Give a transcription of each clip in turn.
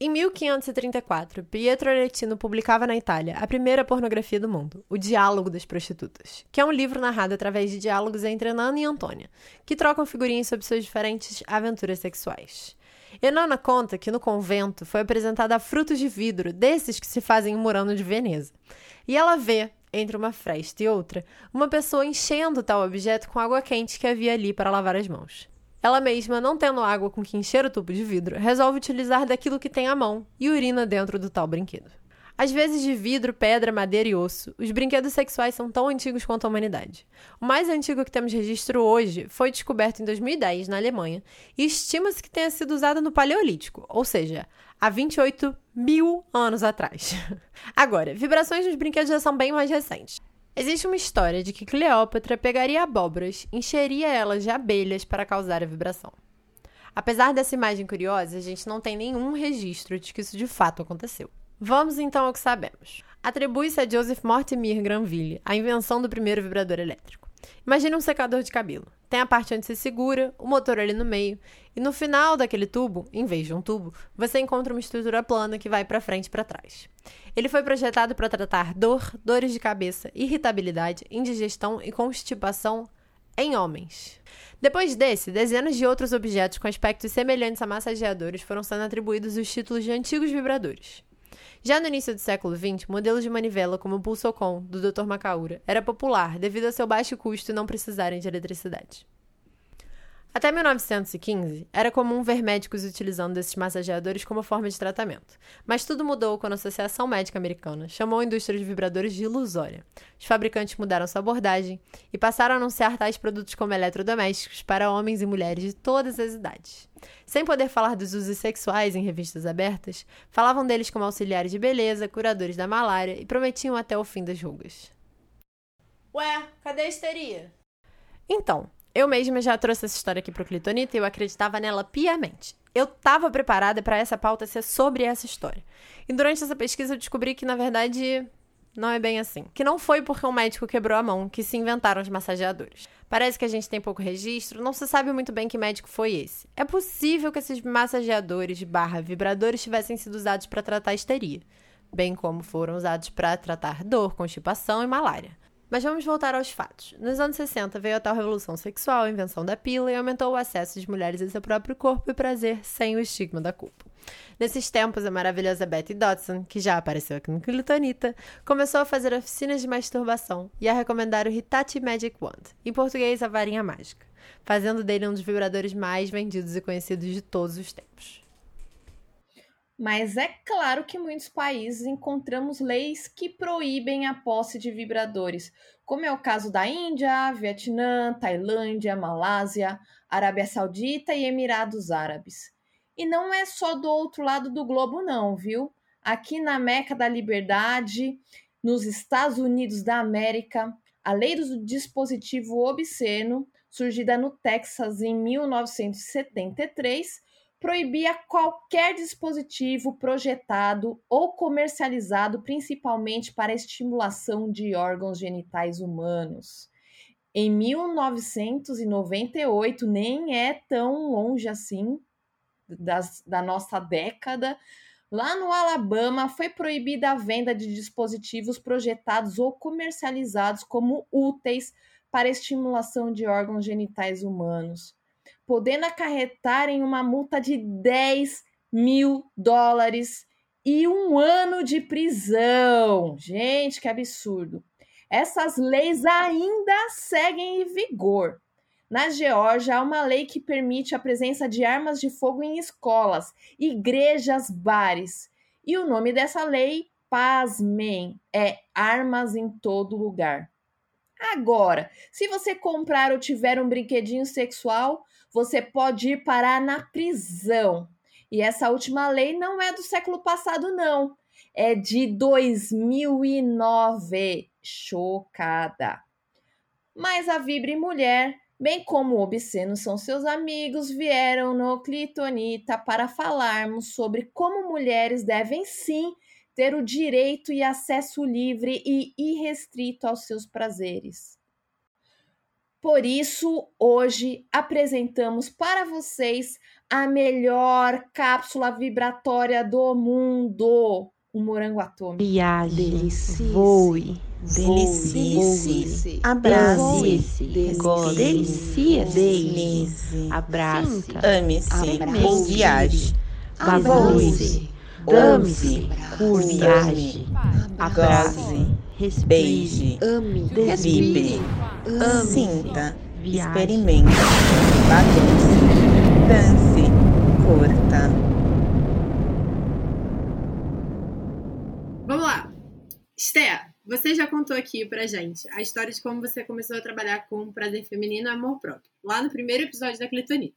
Em 1534, Pietro Aretino publicava na Itália a primeira pornografia do mundo, O Diálogo das Prostitutas, que é um livro narrado através de diálogos entre Nana e Antônia, que trocam figurinhas sobre suas diferentes aventuras sexuais. Enana conta que no convento foi apresentada frutos de vidro, desses que se fazem em Murano de Veneza. E ela vê, entre uma fresta e outra, uma pessoa enchendo tal objeto com água quente que havia ali para lavar as mãos. Ela mesma, não tendo água com que encher o tubo de vidro, resolve utilizar daquilo que tem à mão e urina dentro do tal brinquedo. Às vezes de vidro, pedra, madeira e osso, os brinquedos sexuais são tão antigos quanto a humanidade. O mais antigo que temos registro hoje foi descoberto em 2010 na Alemanha e estima-se que tenha sido usado no Paleolítico, ou seja, há 28 mil anos atrás. Agora, vibrações nos brinquedos já são bem mais recentes. Existe uma história de que Cleópatra pegaria abóboras, encheria elas de abelhas para causar a vibração. Apesar dessa imagem curiosa, a gente não tem nenhum registro de que isso de fato aconteceu. Vamos então ao que sabemos. Atribui-se a Joseph Mortimer Granville a invenção do primeiro vibrador elétrico. Imagine um secador de cabelo. Tem a parte onde se segura, o motor ali no meio, e no final daquele tubo, em vez de um tubo, você encontra uma estrutura plana que vai para frente e para trás. Ele foi projetado para tratar dor, dores de cabeça, irritabilidade, indigestão e constipação em homens. Depois desse, dezenas de outros objetos com aspectos semelhantes a massageadores foram sendo atribuídos os títulos de antigos vibradores. Já no início do século XX, modelos de manivela como o Pulsocom, do Dr. Macaura, era popular devido a seu baixo custo e não precisarem de eletricidade. Até 1915, era comum ver médicos utilizando esses massageadores como forma de tratamento. Mas tudo mudou quando a Associação Médica Americana chamou a indústria de vibradores de ilusória. Os fabricantes mudaram sua abordagem e passaram a anunciar tais produtos como eletrodomésticos para homens e mulheres de todas as idades. Sem poder falar dos usos sexuais em revistas abertas, falavam deles como auxiliares de beleza, curadores da malária e prometiam até o fim das rugas. Ué, cadê a histeria? Então, eu mesma já trouxe essa história aqui pro Clitonita e eu acreditava nela piamente. Eu estava preparada para essa pauta ser sobre essa história. E durante essa pesquisa eu descobri que, na verdade, não é bem assim. Que não foi porque um médico quebrou a mão que se inventaram os massageadores. Parece que a gente tem pouco registro, não se sabe muito bem que médico foi esse. É possível que esses massageadores barra vibradores tivessem sido usados para tratar histeria, bem como foram usados para tratar dor, constipação e malária. Mas vamos voltar aos fatos. Nos anos 60 veio a tal revolução sexual, a invenção da pílula e aumentou o acesso de mulheres a seu próprio corpo e prazer sem o estigma da culpa. Nesses tempos, a maravilhosa Betty Dodson, que já apareceu aqui no Clitonita, começou a fazer oficinas de masturbação e a recomendar o Hitachi Magic Wand, em português a varinha mágica, fazendo dele um dos vibradores mais vendidos e conhecidos de todos os tempos. Mas é claro que em muitos países encontramos leis que proíbem a posse de vibradores, como é o caso da Índia, Vietnã, Tailândia, Malásia, Arábia Saudita e Emirados Árabes. E não é só do outro lado do globo, não, viu? Aqui na Meca da Liberdade, nos Estados Unidos da América, a lei do dispositivo obsceno, surgida no Texas em 1973, proibia qualquer dispositivo projetado ou comercializado principalmente para estimulação de órgãos genitais humanos. Em 1998, nem é tão longe assim das, da nossa década, lá no Alabama foi proibida a venda de dispositivos projetados ou comercializados como úteis para estimulação de órgãos genitais humanos podendo acarretar em uma multa de 10 mil dólares e um ano de prisão. Gente, que absurdo! Essas leis ainda seguem em vigor. Na Geórgia, há uma lei que permite a presença de armas de fogo em escolas, igrejas, bares. E o nome dessa lei, pasmem, é Armas em Todo Lugar. Agora, se você comprar ou tiver um brinquedinho sexual, você pode ir parar na prisão. E essa última lei não é do século passado, não. É de 2009. Chocada. Mas a Vibre Mulher, bem como o Obsceno são seus amigos, vieram no Clitonita para falarmos sobre como mulheres devem sim ter o direito e acesso livre e irrestrito aos seus prazeres. Por isso, hoje apresentamos para vocês a melhor cápsula vibratória do mundo, o morango atômico. Viaje, voe, delicie-se, abrace, goze, delicie-se, abrace, ame-se, ou viaje, voe, ame-se, viaje, abrace, beije, ame, vibre, ame, sinta, viaje. experimente, bagunce, dance, curta. Vamos lá. Esté, você já contou aqui pra gente a história de como você começou a trabalhar com prazer feminino e amor próprio, lá no primeiro episódio da Clitonita.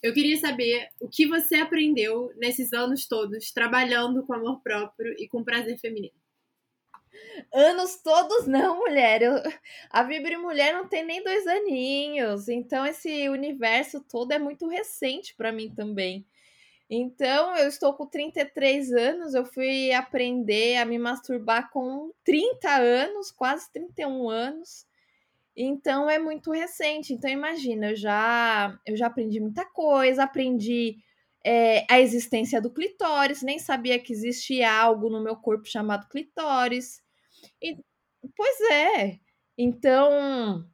Eu queria saber o que você aprendeu nesses anos todos trabalhando com amor próprio e com prazer feminino. Anos todos não, mulher. Eu, a Vibre Mulher não tem nem dois aninhos. Então, esse universo todo é muito recente para mim também. Então, eu estou com 33 anos. Eu fui aprender a me masturbar com 30 anos, quase 31 anos. Então, é muito recente. Então, imagina, eu já, eu já aprendi muita coisa. Aprendi é, a existência do clitóris. Nem sabia que existia algo no meu corpo chamado clitóris. E, pois é. Então,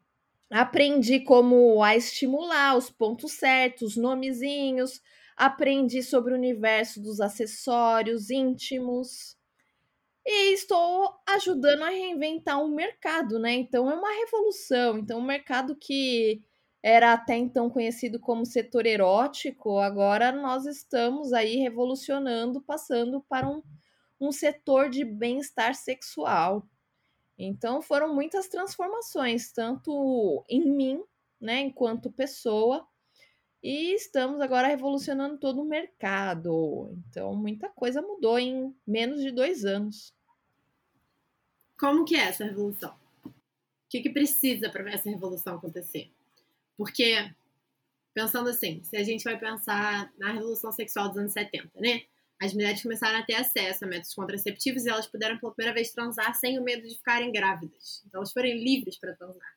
aprendi como a estimular os pontos certos, nomezinhos. Aprendi sobre o universo dos acessórios íntimos. E estou ajudando a reinventar um mercado, né? Então, é uma revolução. Então, um mercado que era até então conhecido como setor erótico, agora nós estamos aí revolucionando, passando para um, um setor de bem-estar sexual. Então foram muitas transformações, tanto em mim, né, enquanto pessoa, e estamos agora revolucionando todo o mercado. Então muita coisa mudou em menos de dois anos. Como que é essa revolução? O que, que precisa para essa revolução acontecer? Porque, pensando assim, se a gente vai pensar na revolução sexual dos anos 70, né? As mulheres começaram a ter acesso a métodos contraceptivos e elas puderam pela primeira vez transar sem o medo de ficarem grávidas. Então, elas foram livres para transar.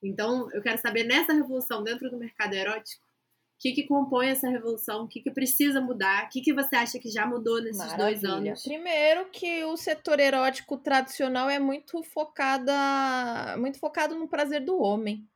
Então, eu quero saber, nessa revolução dentro do mercado erótico, o que, que compõe essa revolução? O que, que precisa mudar? O que, que você acha que já mudou nesses dois Maravilha. anos? Primeiro que o setor erótico tradicional é muito focada, muito focado no prazer do homem.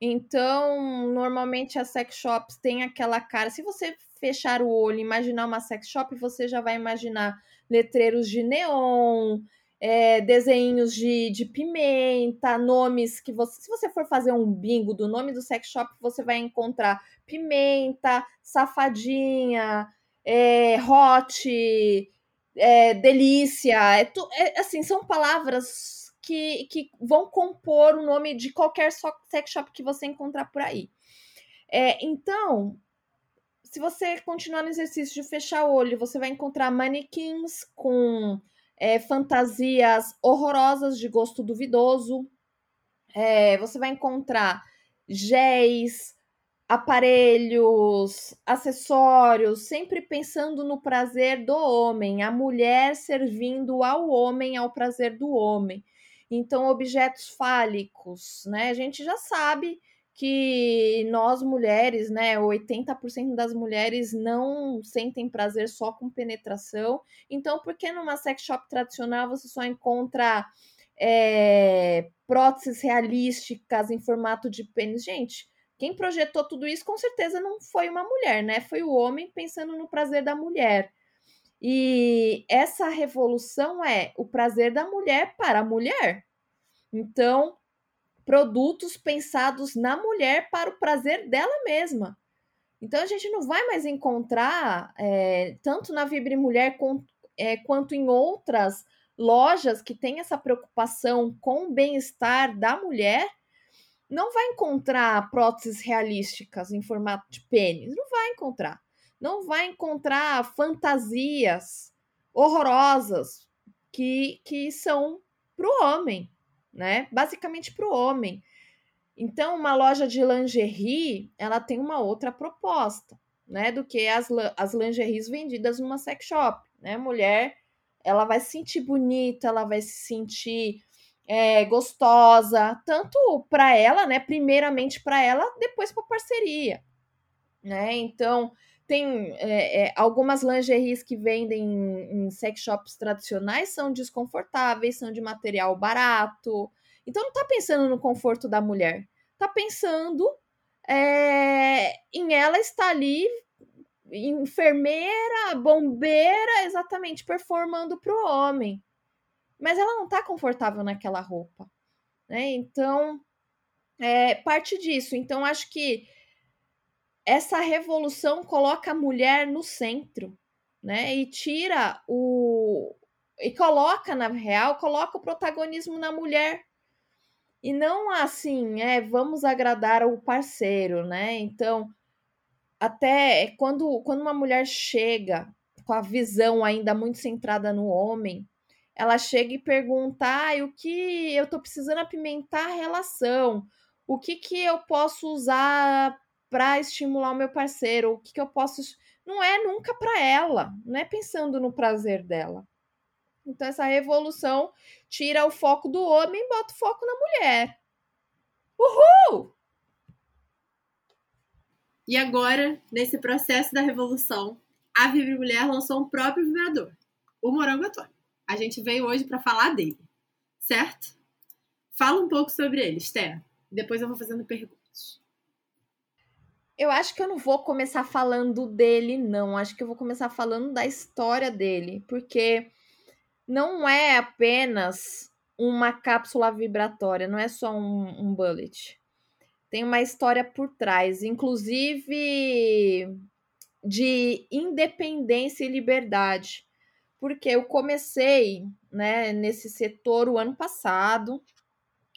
Então, normalmente as sex shops têm aquela cara. Se você fechar o olho imaginar uma sex shop, você já vai imaginar letreiros de neon, é, desenhos de, de pimenta, nomes que você. Se você for fazer um bingo do nome do sex shop, você vai encontrar pimenta, safadinha, é, hot, é, delícia. É, tu- é, assim, são palavras que, que vão compor o nome de qualquer sex shop que você encontrar por aí. É, então, se você continuar no exercício de fechar o olho, você vai encontrar manequins com é, fantasias horrorosas de gosto duvidoso. É, você vai encontrar géis, aparelhos, acessórios, sempre pensando no prazer do homem, a mulher servindo ao homem ao prazer do homem. Então, objetos fálicos, né? A gente já sabe que nós mulheres, né, 80% das mulheres não sentem prazer só com penetração. Então, por que numa sex shop tradicional você só encontra é, próteses realísticas em formato de pênis? Gente, quem projetou tudo isso com certeza não foi uma mulher, né? Foi o homem pensando no prazer da mulher. E essa revolução é o prazer da mulher para a mulher. Então, produtos pensados na mulher para o prazer dela mesma. Então, a gente não vai mais encontrar, é, tanto na Vibre Mulher com- é, quanto em outras lojas que têm essa preocupação com o bem-estar da mulher, não vai encontrar próteses realísticas em formato de pênis. Não vai encontrar. Não vai encontrar fantasias horrorosas que, que são para o homem, né? Basicamente para o homem. Então, uma loja de lingerie, ela tem uma outra proposta, né? Do que as, as lingeries vendidas numa sex shop, né? Mulher, ela vai se sentir bonita, ela vai se sentir é, gostosa, tanto para ela, né? Primeiramente para ela, depois para parceria, né? Então tem é, é, algumas lingeries que vendem em, em sex shops tradicionais são desconfortáveis, são de material barato. Então não tá pensando no conforto da mulher, tá pensando é, em ela estar ali enfermeira, bombeira, exatamente performando para o homem mas ela não está confortável naquela roupa, né? Então, é parte disso. Então, acho que essa revolução coloca a mulher no centro, né? E tira o e coloca na real, coloca o protagonismo na mulher. E não assim, é, vamos agradar o parceiro, né? Então, até quando quando uma mulher chega com a visão ainda muito centrada no homem, ela chega e pergunta: ah, o que eu tô precisando apimentar a relação? O que que eu posso usar para estimular o meu parceiro? O que que eu posso não é nunca para ela, não é pensando no prazer dela. Então essa revolução tira o foco do homem e bota o foco na mulher. Uhul! E agora, nesse processo da revolução, a Vibre Mulher lançou um próprio vibrador, o Morango Atômico a gente veio hoje para falar dele, certo? Fala um pouco sobre ele, Esther. Depois eu vou fazendo perguntas. Eu acho que eu não vou começar falando dele, não. Acho que eu vou começar falando da história dele, porque não é apenas uma cápsula vibratória, não é só um, um bullet. Tem uma história por trás, inclusive de independência e liberdade porque eu comecei né, nesse setor o ano passado,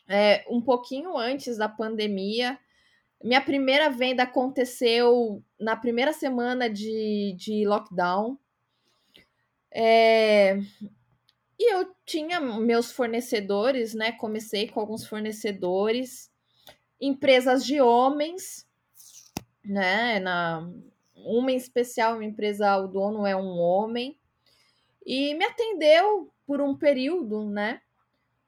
é, um pouquinho antes da pandemia. Minha primeira venda aconteceu na primeira semana de, de lockdown. É, e eu tinha meus fornecedores, né? Comecei com alguns fornecedores, empresas de homens, né? Na, uma em especial, uma empresa, o dono é um homem e me atendeu por um período, né?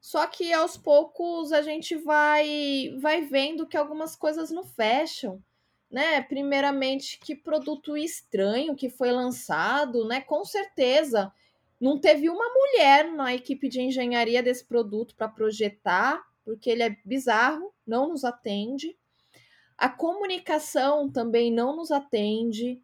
Só que aos poucos a gente vai vai vendo que algumas coisas não fecham, né? Primeiramente, que produto estranho que foi lançado, né? Com certeza não teve uma mulher na equipe de engenharia desse produto para projetar, porque ele é bizarro, não nos atende. A comunicação também não nos atende.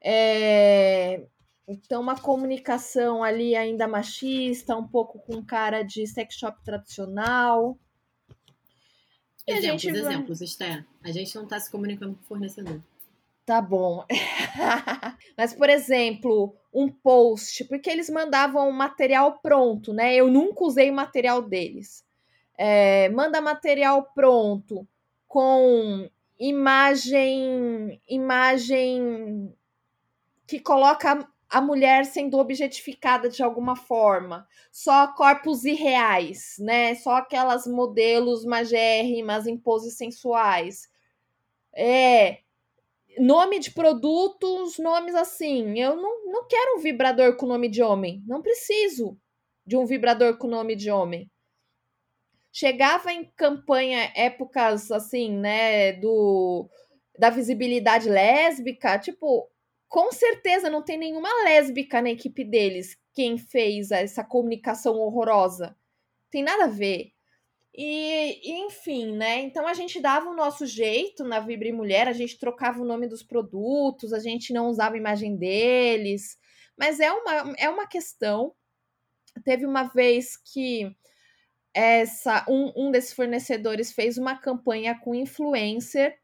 É, então, uma comunicação ali ainda machista, um pouco com cara de sex shop tradicional. E exemplos, gente... exemplos, Esther. A gente não está se comunicando com o fornecedor. Tá bom. Mas, por exemplo, um post, porque eles mandavam material pronto, né? Eu nunca usei o material deles. É, manda material pronto com imagem, imagem que coloca a mulher sendo objetificada de alguma forma, só corpos irreais, né? Só aquelas modelos magérrimas em poses sensuais. É, nome de produtos, nomes assim. Eu não, não quero um vibrador com nome de homem. Não preciso de um vibrador com nome de homem. Chegava em campanha épocas assim, né, do da visibilidade lésbica, tipo, com certeza não tem nenhuma lésbica na equipe deles quem fez essa comunicação horrorosa. Tem nada a ver. E, enfim, né? Então a gente dava o nosso jeito na Vibre Mulher, a gente trocava o nome dos produtos, a gente não usava a imagem deles. Mas é uma, é uma questão. Teve uma vez que essa um, um desses fornecedores fez uma campanha com influencer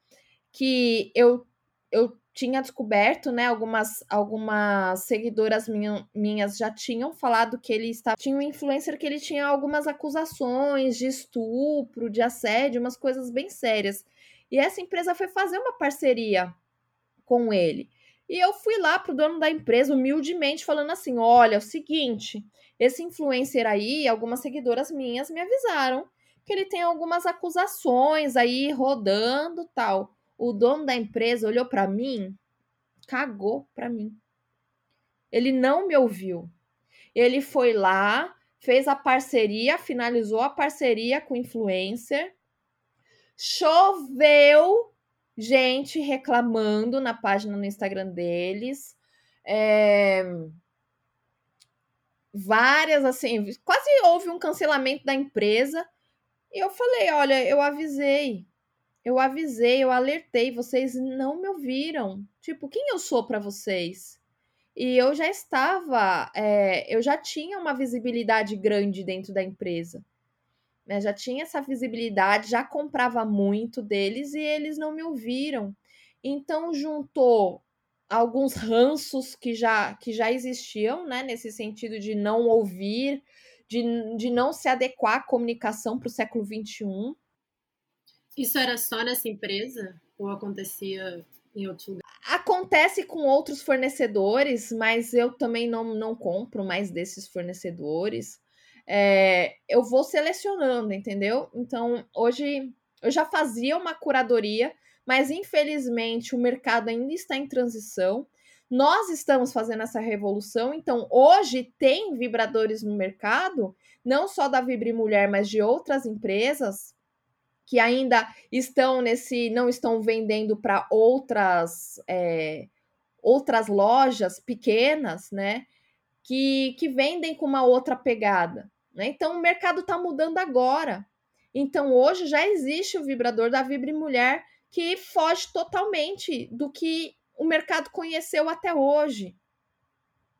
que eu, eu tinha descoberto, né? Algumas, algumas seguidoras minha, minhas já tinham falado que ele estava. Tinha um influencer que ele tinha algumas acusações de estupro, de assédio, umas coisas bem sérias. E essa empresa foi fazer uma parceria com ele. E eu fui lá pro dono da empresa, humildemente, falando assim: olha, é o seguinte, esse influencer aí, algumas seguidoras minhas me avisaram que ele tem algumas acusações aí rodando tal o dono da empresa olhou para mim, cagou para mim. Ele não me ouviu. Ele foi lá, fez a parceria, finalizou a parceria com o influencer. Choveu gente reclamando na página no Instagram deles. É... Várias, assim, quase houve um cancelamento da empresa. E eu falei: olha, eu avisei. Eu avisei, eu alertei, vocês não me ouviram. Tipo, quem eu sou para vocês? E eu já estava, é, eu já tinha uma visibilidade grande dentro da empresa. Né? Já tinha essa visibilidade, já comprava muito deles e eles não me ouviram. Então juntou alguns ranços que já, que já existiam, né? Nesse sentido de não ouvir, de, de não se adequar à comunicação para o século XXI. Isso era só nessa empresa? Ou acontecia em outros lugares? Acontece com outros fornecedores, mas eu também não, não compro mais desses fornecedores. É, eu vou selecionando, entendeu? Então, hoje eu já fazia uma curadoria, mas infelizmente o mercado ainda está em transição. Nós estamos fazendo essa revolução, então hoje tem vibradores no mercado, não só da Vibre Mulher, mas de outras empresas que ainda estão nesse, não estão vendendo para outras é, outras lojas pequenas, né? Que, que vendem com uma outra pegada. Né? Então o mercado está mudando agora. Então hoje já existe o vibrador da Vibre Mulher que foge totalmente do que o mercado conheceu até hoje.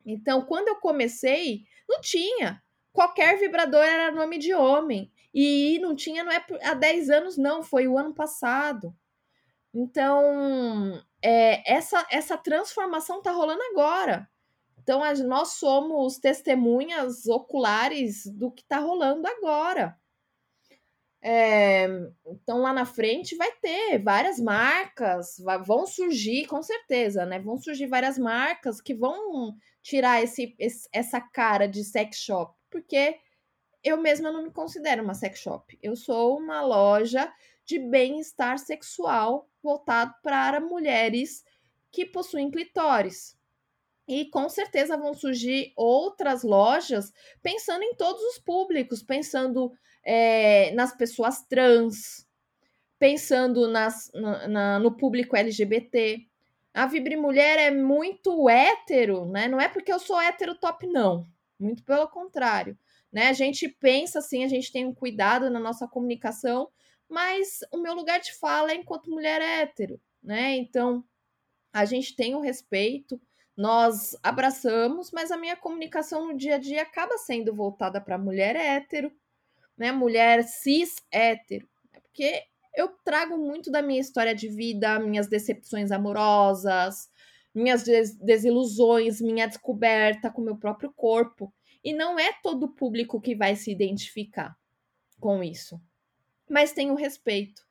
Então, quando eu comecei, não tinha. Qualquer vibrador era nome de homem. E não tinha, não é há 10 anos, não, foi o ano passado. Então, é, essa, essa transformação está rolando agora. Então, as, nós somos testemunhas oculares do que está rolando agora. É, então, lá na frente vai ter várias marcas, vai, vão surgir, com certeza, né? Vão surgir várias marcas que vão tirar esse, esse essa cara de sex shop, porque eu mesma não me considero uma sex shop. Eu sou uma loja de bem-estar sexual voltado para mulheres que possuem clitóris. E com certeza vão surgir outras lojas pensando em todos os públicos, pensando é, nas pessoas trans, pensando nas, na, na, no público LGBT. A Vibre Mulher é muito hétero, né? Não é porque eu sou hétero top, não. Muito pelo contrário né? A gente pensa assim, a gente tem um cuidado na nossa comunicação, mas o meu lugar de fala é enquanto mulher hétero, né? Então, a gente tem o respeito, nós abraçamos, mas a minha comunicação no dia a dia acaba sendo voltada para mulher hétero, né? Mulher cis hétero, né? porque eu trago muito da minha história de vida, minhas decepções amorosas, minhas desilusões, minha descoberta com o meu próprio corpo. E não é todo público que vai se identificar com isso. Mas tem o respeito.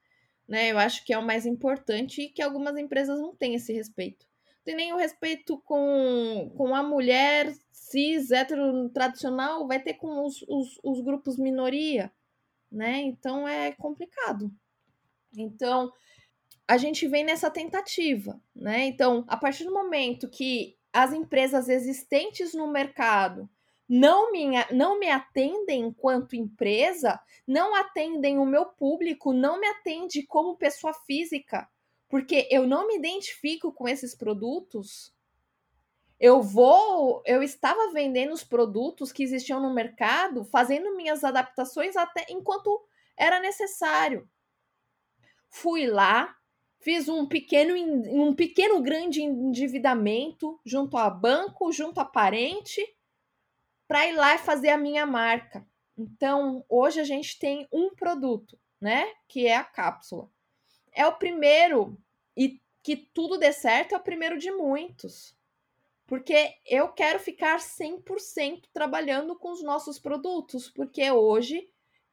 Né? Eu acho que é o mais importante e que algumas empresas não têm esse respeito. Tem nem o respeito com, com a mulher cis, hétero tradicional, vai ter com os, os, os grupos minoria, né? Então é complicado. Então, a gente vem nessa tentativa, né? Então, a partir do momento que as empresas existentes no mercado não me, não me atendem enquanto empresa, não atendem o meu público, não me atende como pessoa física, porque eu não me identifico com esses produtos. Eu vou, eu estava vendendo os produtos que existiam no mercado, fazendo minhas adaptações até enquanto era necessário. Fui lá, fiz um pequeno, um pequeno grande endividamento junto a banco, junto a parente, para ir lá e fazer a minha marca. Então, hoje a gente tem um produto, né? Que é a cápsula. É o primeiro, e que tudo dê certo, é o primeiro de muitos. Porque eu quero ficar 100% trabalhando com os nossos produtos, porque hoje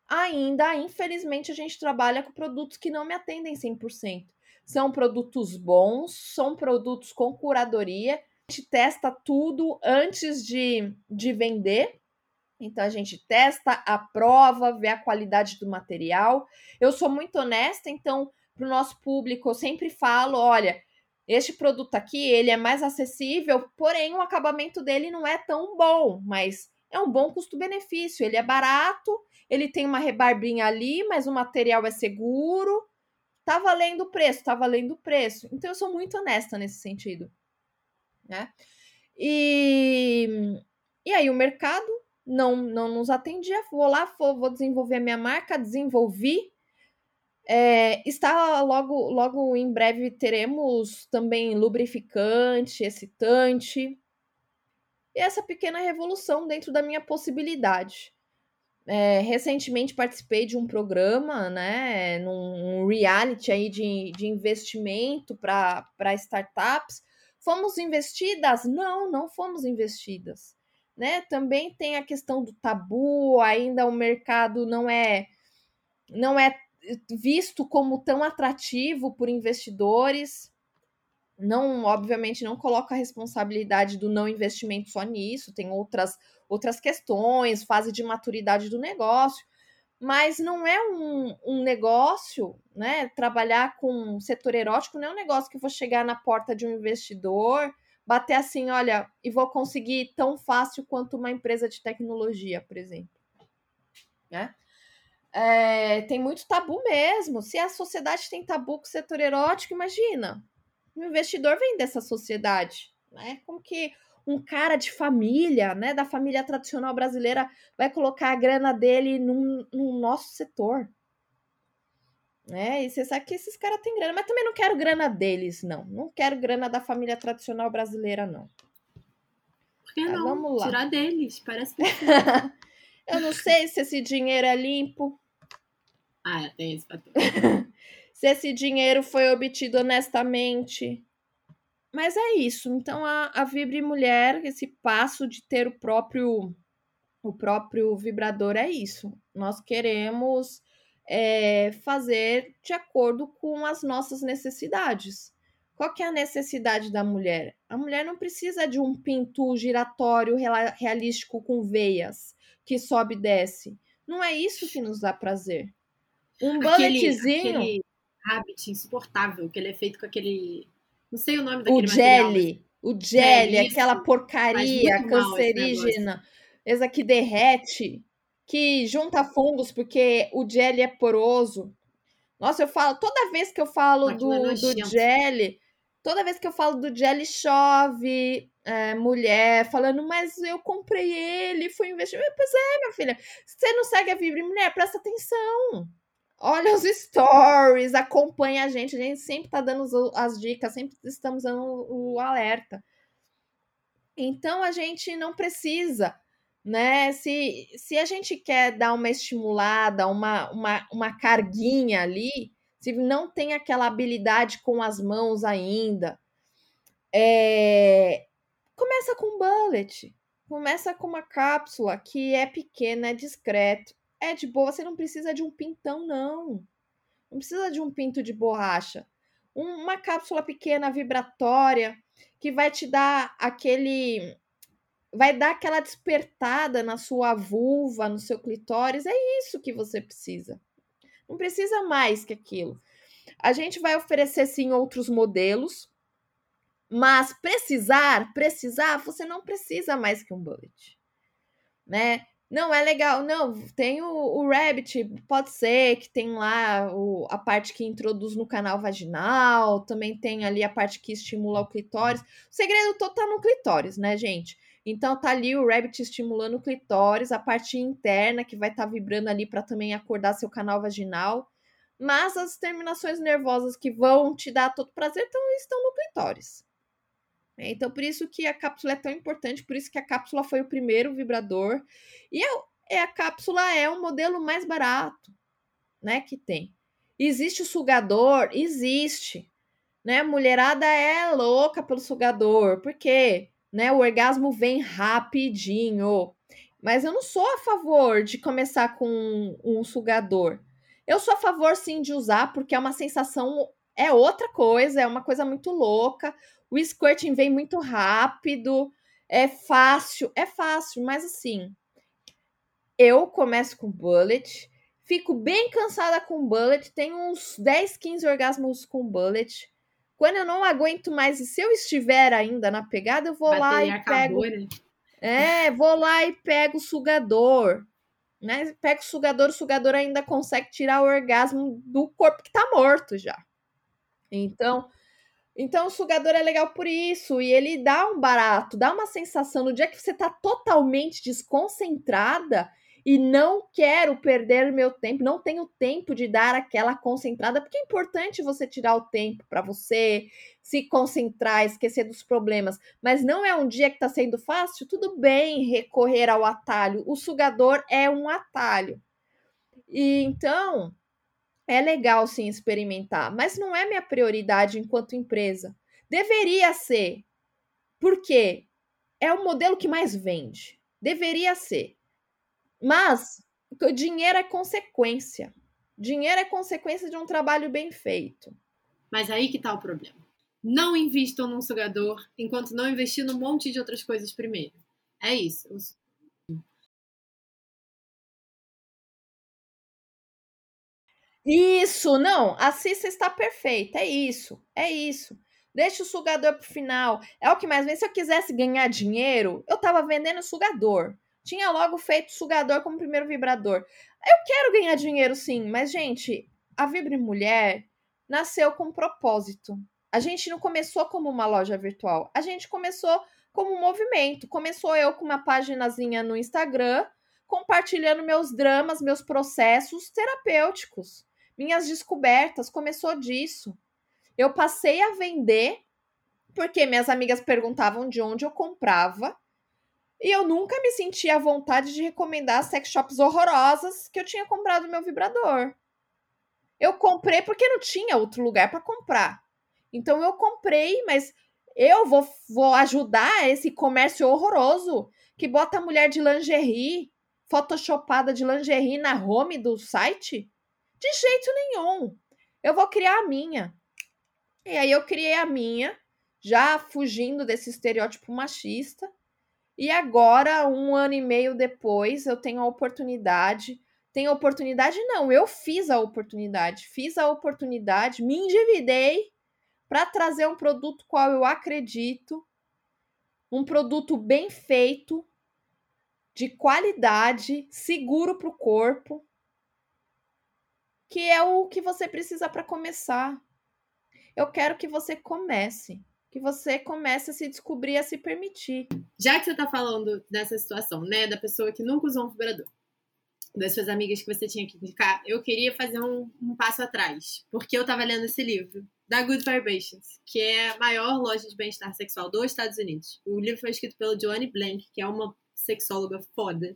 ainda, infelizmente, a gente trabalha com produtos que não me atendem 100%. São produtos bons, são produtos com curadoria, gente testa tudo antes de, de vender. Então a gente testa, aprova, vê a qualidade do material. Eu sou muito honesta, então para o nosso público eu sempre falo, olha, este produto aqui ele é mais acessível, porém o acabamento dele não é tão bom, mas é um bom custo-benefício. Ele é barato, ele tem uma rebarbinha ali, mas o material é seguro. Tá valendo o preço, tá valendo o preço. Então eu sou muito honesta nesse sentido, né? E, e aí o mercado não, não nos atendia. Vou lá, vou, vou desenvolver a minha marca, desenvolvi. É, está logo, logo em breve teremos também lubrificante, excitante. E essa pequena revolução dentro da minha possibilidade. É, recentemente participei de um programa, né, num reality aí de, de investimento para startups. Fomos investidas? Não, não fomos investidas. Né? Também tem a questão do tabu, ainda o mercado não é não é visto como tão atrativo por investidores. Não, obviamente, não coloca a responsabilidade do não investimento só nisso, tem outras outras questões, fase de maturidade do negócio, mas não é um, um negócio, né? Trabalhar com setor erótico não é um negócio que eu vou chegar na porta de um investidor, bater assim, olha, e vou conseguir tão fácil quanto uma empresa de tecnologia, por exemplo. Né? É, tem muito tabu mesmo. Se a sociedade tem tabu com o setor erótico, imagina. O investidor vem dessa sociedade, né? Como que um cara de família, né, da família tradicional brasileira, vai colocar a grana dele num, no nosso setor. Né? E você sabe que esses caras têm grana, mas também não quero grana deles, não. Não quero grana da família tradicional brasileira, não. Por que não? Vamos lá. Tirar deles, parece. Eu não sei se esse dinheiro é limpo. Ah, tem esse fator. se esse dinheiro foi obtido honestamente. Mas é isso. Então a, a Vibre Mulher, esse passo de ter o próprio o próprio vibrador é isso. Nós queremos é, fazer de acordo com as nossas necessidades. Qual que é a necessidade da mulher? A mulher não precisa de um pinto giratório realístico com veias que sobe e desce. Não é isso que nos dá prazer. Um bulletzinho... Aquele habit insuportável, que ele é feito com aquele não sei o nome daquele o jelly, O jelly, é, aquela porcaria cancerígena. Essa que derrete, que junta fungos, porque o jelly é poroso. Nossa, eu falo, toda vez que eu falo do, é do jelly, toda vez que eu falo do jelly, chove é, mulher falando, mas eu comprei ele, foi investimento. Pois é, minha filha, você não segue a Vibre Mulher, presta atenção. Olha os stories, acompanha a gente. A gente sempre tá dando as dicas, sempre estamos dando o alerta. Então a gente não precisa, né? Se, se a gente quer dar uma estimulada, uma, uma, uma carguinha ali, se não tem aquela habilidade com as mãos ainda, é... começa com um bullet, começa com uma cápsula que é pequena, é discreto é de boa, você não precisa de um pintão, não. Não precisa de um pinto de borracha. Uma cápsula pequena vibratória que vai te dar aquele. Vai dar aquela despertada na sua vulva, no seu clitóris. É isso que você precisa. Não precisa mais que aquilo. A gente vai oferecer sim outros modelos, mas precisar, precisar, você não precisa mais que um bullet, né? Não, é legal. Não, tem o, o Rabbit, pode ser que tem lá o, a parte que introduz no canal vaginal, também tem ali a parte que estimula o clitóris. O segredo todo tá no clitóris, né, gente? Então tá ali o Rabbit estimulando o clitóris, a parte interna que vai estar tá vibrando ali para também acordar seu canal vaginal. Mas as terminações nervosas que vão te dar todo prazer então, estão no clitóris. É, então, por isso que a cápsula é tão importante, por isso que a cápsula foi o primeiro vibrador. E é, é a cápsula é o modelo mais barato, né, que tem. Existe o sugador? Existe. Né? A mulherada é louca pelo sugador, porque né, o orgasmo vem rapidinho. Mas eu não sou a favor de começar com um, um sugador. Eu sou a favor sim de usar, porque é uma sensação, é outra coisa, é uma coisa muito louca. O squirting vem muito rápido, é fácil, é fácil, mas assim, eu começo com bullet, fico bem cansada com bullet, tenho uns 10, 15 orgasmos com bullet. Quando eu não aguento mais, e se eu estiver ainda na pegada, eu vou Bateria lá e pego. Né? É, vou lá e pego o sugador. Né? Pega o sugador, o sugador ainda consegue tirar o orgasmo do corpo que tá morto já. Então, então o sugador é legal por isso. E ele dá um barato, dá uma sensação. No dia que você tá totalmente desconcentrada e não quero perder meu tempo, não tenho tempo de dar aquela concentrada, porque é importante você tirar o tempo para você se concentrar, esquecer dos problemas. Mas não é um dia que está sendo fácil, tudo bem recorrer ao atalho. O sugador é um atalho. E então é legal sim experimentar, mas não é minha prioridade enquanto empresa. Deveria ser. Porque é o modelo que mais vende. Deveria ser. Mas o dinheiro é consequência. Dinheiro é consequência de um trabalho bem feito. Mas aí que tá o problema. Não invistam num sugador enquanto não investir num monte de outras coisas primeiro. É isso. Isso, não, a Cissa está perfeita, é isso, é isso. Deixa o sugador pro final. É o que mais vem. Se eu quisesse ganhar dinheiro, eu tava vendendo sugador. Tinha logo feito sugador como primeiro vibrador. Eu quero ganhar dinheiro sim, mas gente, a Vibre Mulher nasceu com propósito. A gente não começou como uma loja virtual, a gente começou como um movimento. Começou eu com uma paginazinha no Instagram, compartilhando meus dramas, meus processos terapêuticos, minhas descobertas. Começou disso. Eu passei a vender porque minhas amigas perguntavam de onde eu comprava. E eu nunca me senti à vontade de recomendar sex shops horrorosas que eu tinha comprado meu vibrador. Eu comprei porque não tinha outro lugar para comprar. Então eu comprei, mas eu vou, vou ajudar esse comércio horroroso que bota a mulher de lingerie, photoshopada de lingerie na home do site? De jeito nenhum. Eu vou criar a minha. E aí eu criei a minha, já fugindo desse estereótipo machista. E agora, um ano e meio depois, eu tenho a oportunidade. Tenho oportunidade? Não, eu fiz a oportunidade. Fiz a oportunidade, me endividei para trazer um produto qual eu acredito, um produto bem feito, de qualidade, seguro para o corpo, que é o que você precisa para começar. Eu quero que você comece, que você comece a se descobrir, a se permitir. Já que você está falando dessa situação, né, da pessoa que nunca usou um vibrador, das suas amigas que você tinha que indicar, eu queria fazer um, um passo atrás, porque eu estava lendo esse livro da Good Vibrations, que é a maior loja de bem-estar sexual dos Estados Unidos. O livro foi escrito pela Joanne Blank, que é uma sexóloga foda.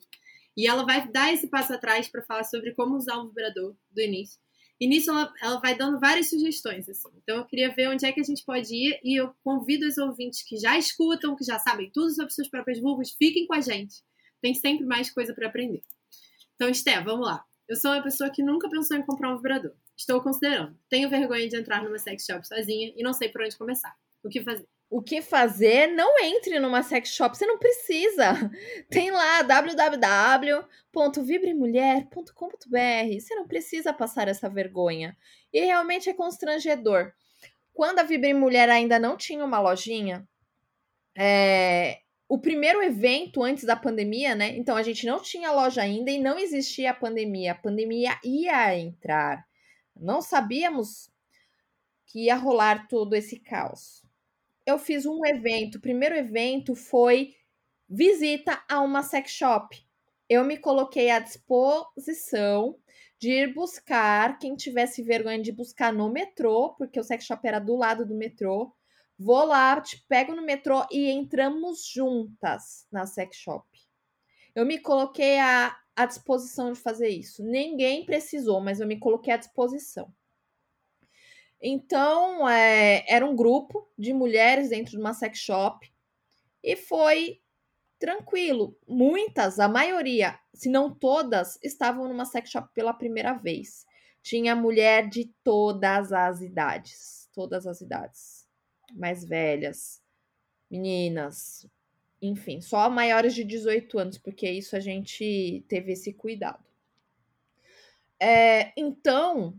E ela vai dar esse passo atrás para falar sobre como usar um vibrador do início. E nisso ela, ela vai dando várias sugestões. Assim. Então eu queria ver onde é que a gente pode ir. E eu convido os ouvintes que já escutam, que já sabem tudo sobre suas próprias vulvas, fiquem com a gente. Tem sempre mais coisa para aprender. Então, Esté, vamos lá. Eu sou uma pessoa que nunca pensou em comprar um vibrador. Estou considerando. Tenho vergonha de entrar numa sex shop sozinha e não sei por onde começar. O que fazer? O que fazer? Não entre numa sex shop, você não precisa. Tem lá www.vibremulher.com.br. Você não precisa passar essa vergonha. E realmente é constrangedor. Quando a Vibre Mulher ainda não tinha uma lojinha, é, o primeiro evento antes da pandemia, né? Então a gente não tinha loja ainda e não existia a pandemia. A pandemia ia entrar. Não sabíamos que ia rolar todo esse caos. Eu fiz um evento. O primeiro evento foi visita a uma sex shop. Eu me coloquei à disposição de ir buscar quem tivesse vergonha de buscar no metrô, porque o sex shop era do lado do metrô. Vou lá, te pego no metrô e entramos juntas na sex shop. Eu me coloquei à, à disposição de fazer isso. Ninguém precisou, mas eu me coloquei à disposição. Então, é, era um grupo de mulheres dentro de uma sex shop e foi tranquilo. Muitas, a maioria, se não todas, estavam numa sex shop pela primeira vez. Tinha mulher de todas as idades, todas as idades. Mais velhas, meninas, enfim, só maiores de 18 anos, porque isso a gente teve esse cuidado. É, então,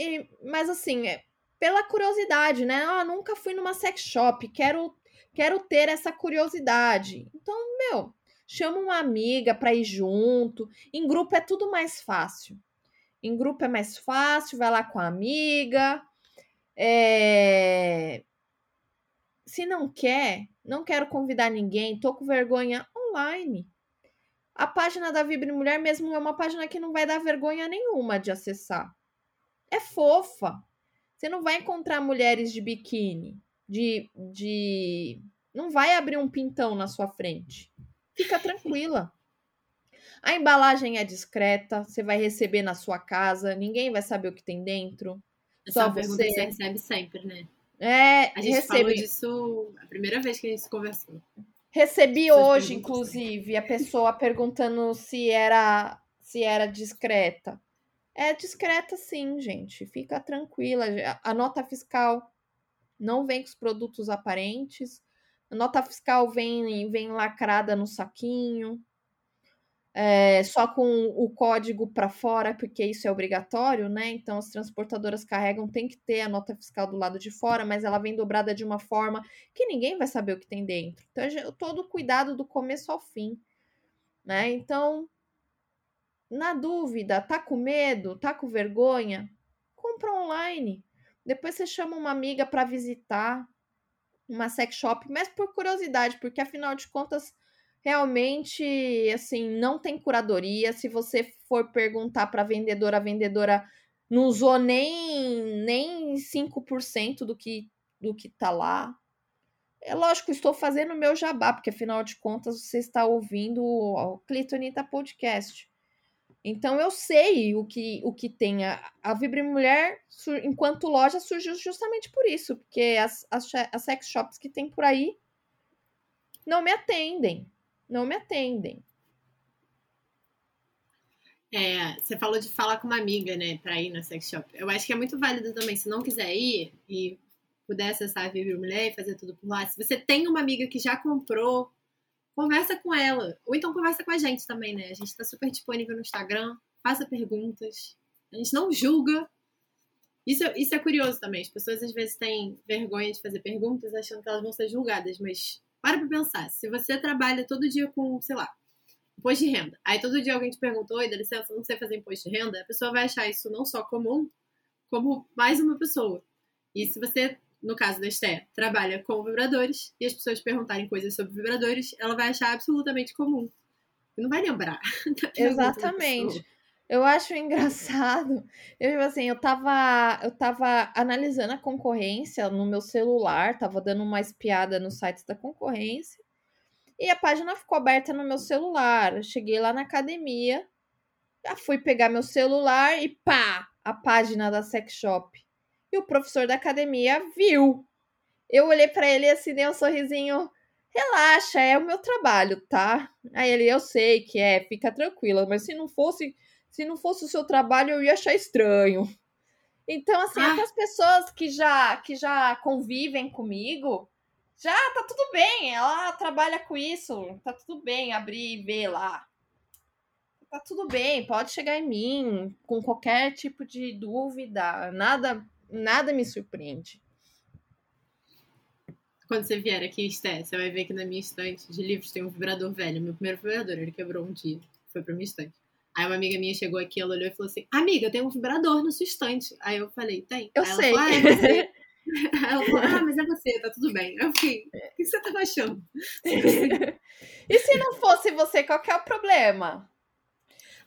e, mas assim, é, pela curiosidade, né? Ah, nunca fui numa sex shop, quero quero ter essa curiosidade. Então, meu, chama uma amiga para ir junto. Em grupo é tudo mais fácil. Em grupo é mais fácil, vai lá com a amiga. É... Se não quer, não quero convidar ninguém, tô com vergonha online. A página da Vibre Mulher mesmo é uma página que não vai dar vergonha nenhuma de acessar. É fofa. Você não vai encontrar mulheres de biquíni, de, de... não vai abrir um pintão na sua frente. Fica tranquila. A embalagem é discreta, você vai receber na sua casa, ninguém vai saber o que tem dentro. Essa Só pergunta você. que você recebe sempre, né? É, A gente recebe. falou disso a primeira vez que a gente conversou. Recebi Essas hoje, inclusive, a pessoa perguntando se era se era discreta. É discreta sim, gente. Fica tranquila. A nota fiscal não vem com os produtos aparentes. A nota fiscal vem vem lacrada no saquinho. É, só com o código para fora, porque isso é obrigatório, né? Então as transportadoras carregam, tem que ter a nota fiscal do lado de fora, mas ela vem dobrada de uma forma que ninguém vai saber o que tem dentro. Então, todo o cuidado do começo ao fim, né? Então, na dúvida, tá com medo, tá com vergonha, compra online. Depois você chama uma amiga para visitar uma sex shop, mas por curiosidade, porque afinal de contas, realmente, assim, não tem curadoria. Se você for perguntar para vendedora, a vendedora não usou nem nem 5% do que do que tá lá. É lógico, estou fazendo o meu jabá, porque afinal de contas você está ouvindo o Clitonita Podcast. Então eu sei o que o que tem. A, a Vibre Mulher, sur- enquanto loja, surgiu justamente por isso, porque as, as, as sex shops que tem por aí não me atendem. Não me atendem. É, você falou de falar com uma amiga, né, pra ir na sex shop. Eu acho que é muito válido também, se não quiser ir e puder acessar a Viver Mulher e fazer tudo por lá. Se você tem uma amiga que já comprou, conversa com ela. Ou então conversa com a gente também, né? A gente tá super disponível no Instagram, faça perguntas. A gente não julga. Isso, isso é curioso também. As pessoas às vezes têm vergonha de fazer perguntas achando que elas vão ser julgadas, mas para pra pensar. Se você trabalha todo dia com, sei lá, imposto de renda. Aí todo dia alguém te perguntou, oi, dá licença, não sei fazer imposto de renda, a pessoa vai achar isso não só comum, como mais uma pessoa. E se você, no caso da Esté, trabalha com vibradores e as pessoas perguntarem coisas sobre vibradores, ela vai achar absolutamente comum. Não vai lembrar. pergunta da Exatamente. Eu acho engraçado. Eu, tipo assim, eu tava, eu tava analisando a concorrência no meu celular, tava dando uma espiada nos sites da concorrência. E a página ficou aberta no meu celular. Eu cheguei lá na academia, já fui pegar meu celular e pá, a página da sex shop. E o professor da academia viu. Eu olhei pra ele e assim, dei um sorrisinho. Relaxa, é o meu trabalho, tá? Aí ele, eu sei que é, fica tranquila, mas se não fosse, se não fosse o seu trabalho, eu ia achar estranho. Então, assim, Ah. as pessoas que já que já convivem comigo, já tá tudo bem, ela trabalha com isso, tá tudo bem, abrir e ver lá. Tá tudo bem, pode chegar em mim com qualquer tipo de dúvida, nada nada me surpreende. Quando você vier aqui, Esté, você vai ver que na minha estante de livros tem um vibrador velho. Meu primeiro vibrador, ele quebrou um dia. Foi pra minha estante. Aí uma amiga minha chegou aqui, ela olhou e falou assim: Amiga, tem um vibrador na sua estante. Aí eu falei: Tem. Eu Aí sei. Ela falou, ah, é você. Ela falou: Ah, mas é você, tá tudo bem. Eu fiquei: O que você tava achando? E se não fosse você, qual que é o problema?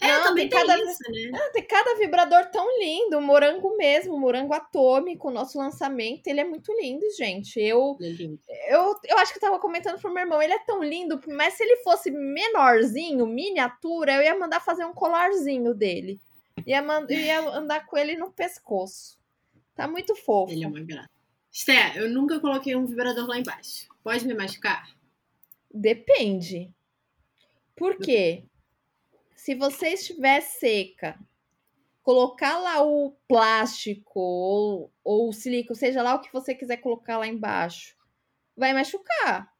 É, Não, também tem tem, cada isso, né? Ah, Tem cada vibrador tão lindo, morango mesmo, morango atômico, nosso lançamento, ele é muito lindo, gente. Eu, é lindo. eu, eu acho que eu tava comentando pro meu irmão, ele é tão lindo, mas se ele fosse menorzinho, miniatura, eu ia mandar fazer um colarzinho dele. Ia, man- eu ia andar com ele no pescoço. Tá muito fofo. Ele é uma graça. Esté, eu nunca coloquei um vibrador lá embaixo. Pode me machucar? Depende. Por quê? Se você estiver seca, colocar lá o plástico ou, ou o silicone, seja lá o que você quiser colocar lá embaixo, vai machucar.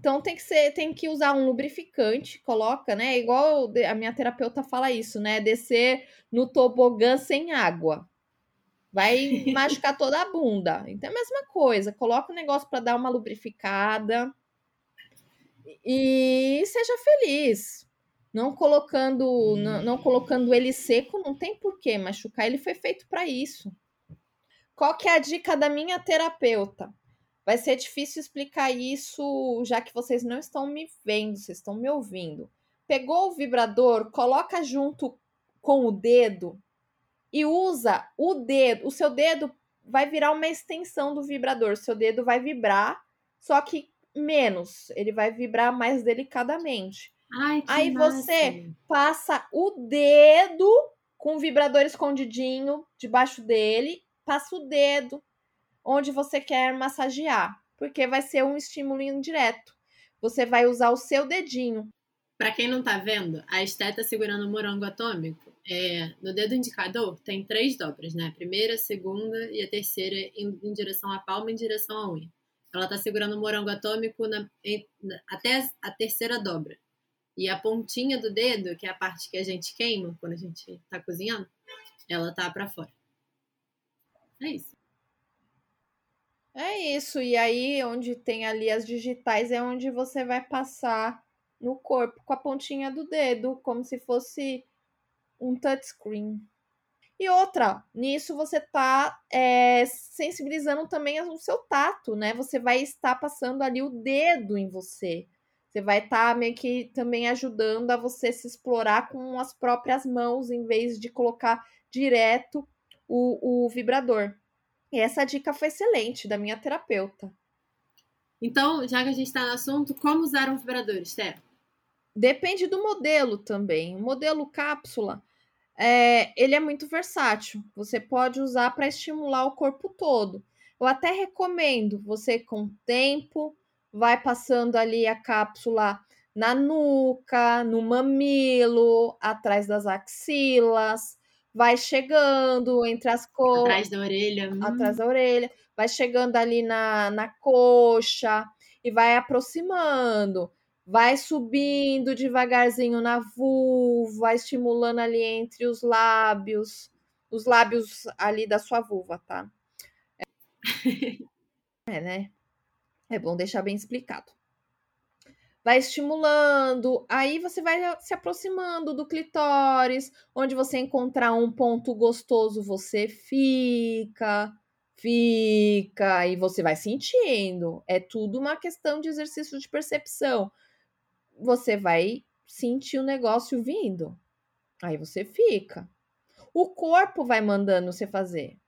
Então tem que ser, tem que usar um lubrificante, coloca, né? Igual a minha terapeuta fala isso, né? Descer no tobogã sem água. Vai machucar toda a bunda. Então é a mesma coisa. Coloca o negócio para dar uma lubrificada e seja feliz. Não colocando, não, não colocando ele seco, não tem porquê machucar. Ele foi feito para isso. Qual que é a dica da minha terapeuta? Vai ser difícil explicar isso, já que vocês não estão me vendo, vocês estão me ouvindo. Pegou o vibrador, coloca junto com o dedo e usa o dedo. O seu dedo vai virar uma extensão do vibrador. Seu dedo vai vibrar, só que menos. Ele vai vibrar mais delicadamente. Ai, que Aí massa. você passa o dedo com o vibrador escondidinho debaixo dele, passa o dedo onde você quer massagear, porque vai ser um estímulo indireto. Você vai usar o seu dedinho. Pra quem não tá vendo, a Esté tá segurando o morango atômico. É, no dedo indicador tem três dobras, né? A primeira, a segunda e a terceira em, em direção à palma e em direção à unha. Ela tá segurando o morango atômico na- em- na- até a terceira dobra. E a pontinha do dedo, que é a parte que a gente queima quando a gente tá cozinhando, ela tá pra fora. É isso. É isso. E aí, onde tem ali as digitais, é onde você vai passar no corpo com a pontinha do dedo, como se fosse um touchscreen. E outra, nisso você tá é, sensibilizando também o seu tato, né? Você vai estar passando ali o dedo em você. Você vai estar meio que também ajudando a você se explorar com as próprias mãos, em vez de colocar direto o, o vibrador. E essa dica foi excelente da minha terapeuta. Então, já que a gente tá no assunto, como usar um vibrador, Esté? Depende do modelo também. O modelo cápsula, é, ele é muito versátil. Você pode usar para estimular o corpo todo. Eu até recomendo você, com tempo, vai passando ali a cápsula na nuca, no mamilo, atrás das axilas, vai chegando entre as costas Atrás da orelha. hum. atrás da orelha, vai chegando ali na, na coxa e vai aproximando, vai subindo devagarzinho na vulva, estimulando ali entre os lábios, os lábios ali da sua vulva, tá? É, né? É bom deixar bem explicado. Vai estimulando, aí você vai se aproximando do clitóris, onde você encontrar um ponto gostoso, você fica, fica, e você vai sentindo. É tudo uma questão de exercício de percepção. Você vai sentir o negócio vindo, aí você fica. O corpo vai mandando você fazer.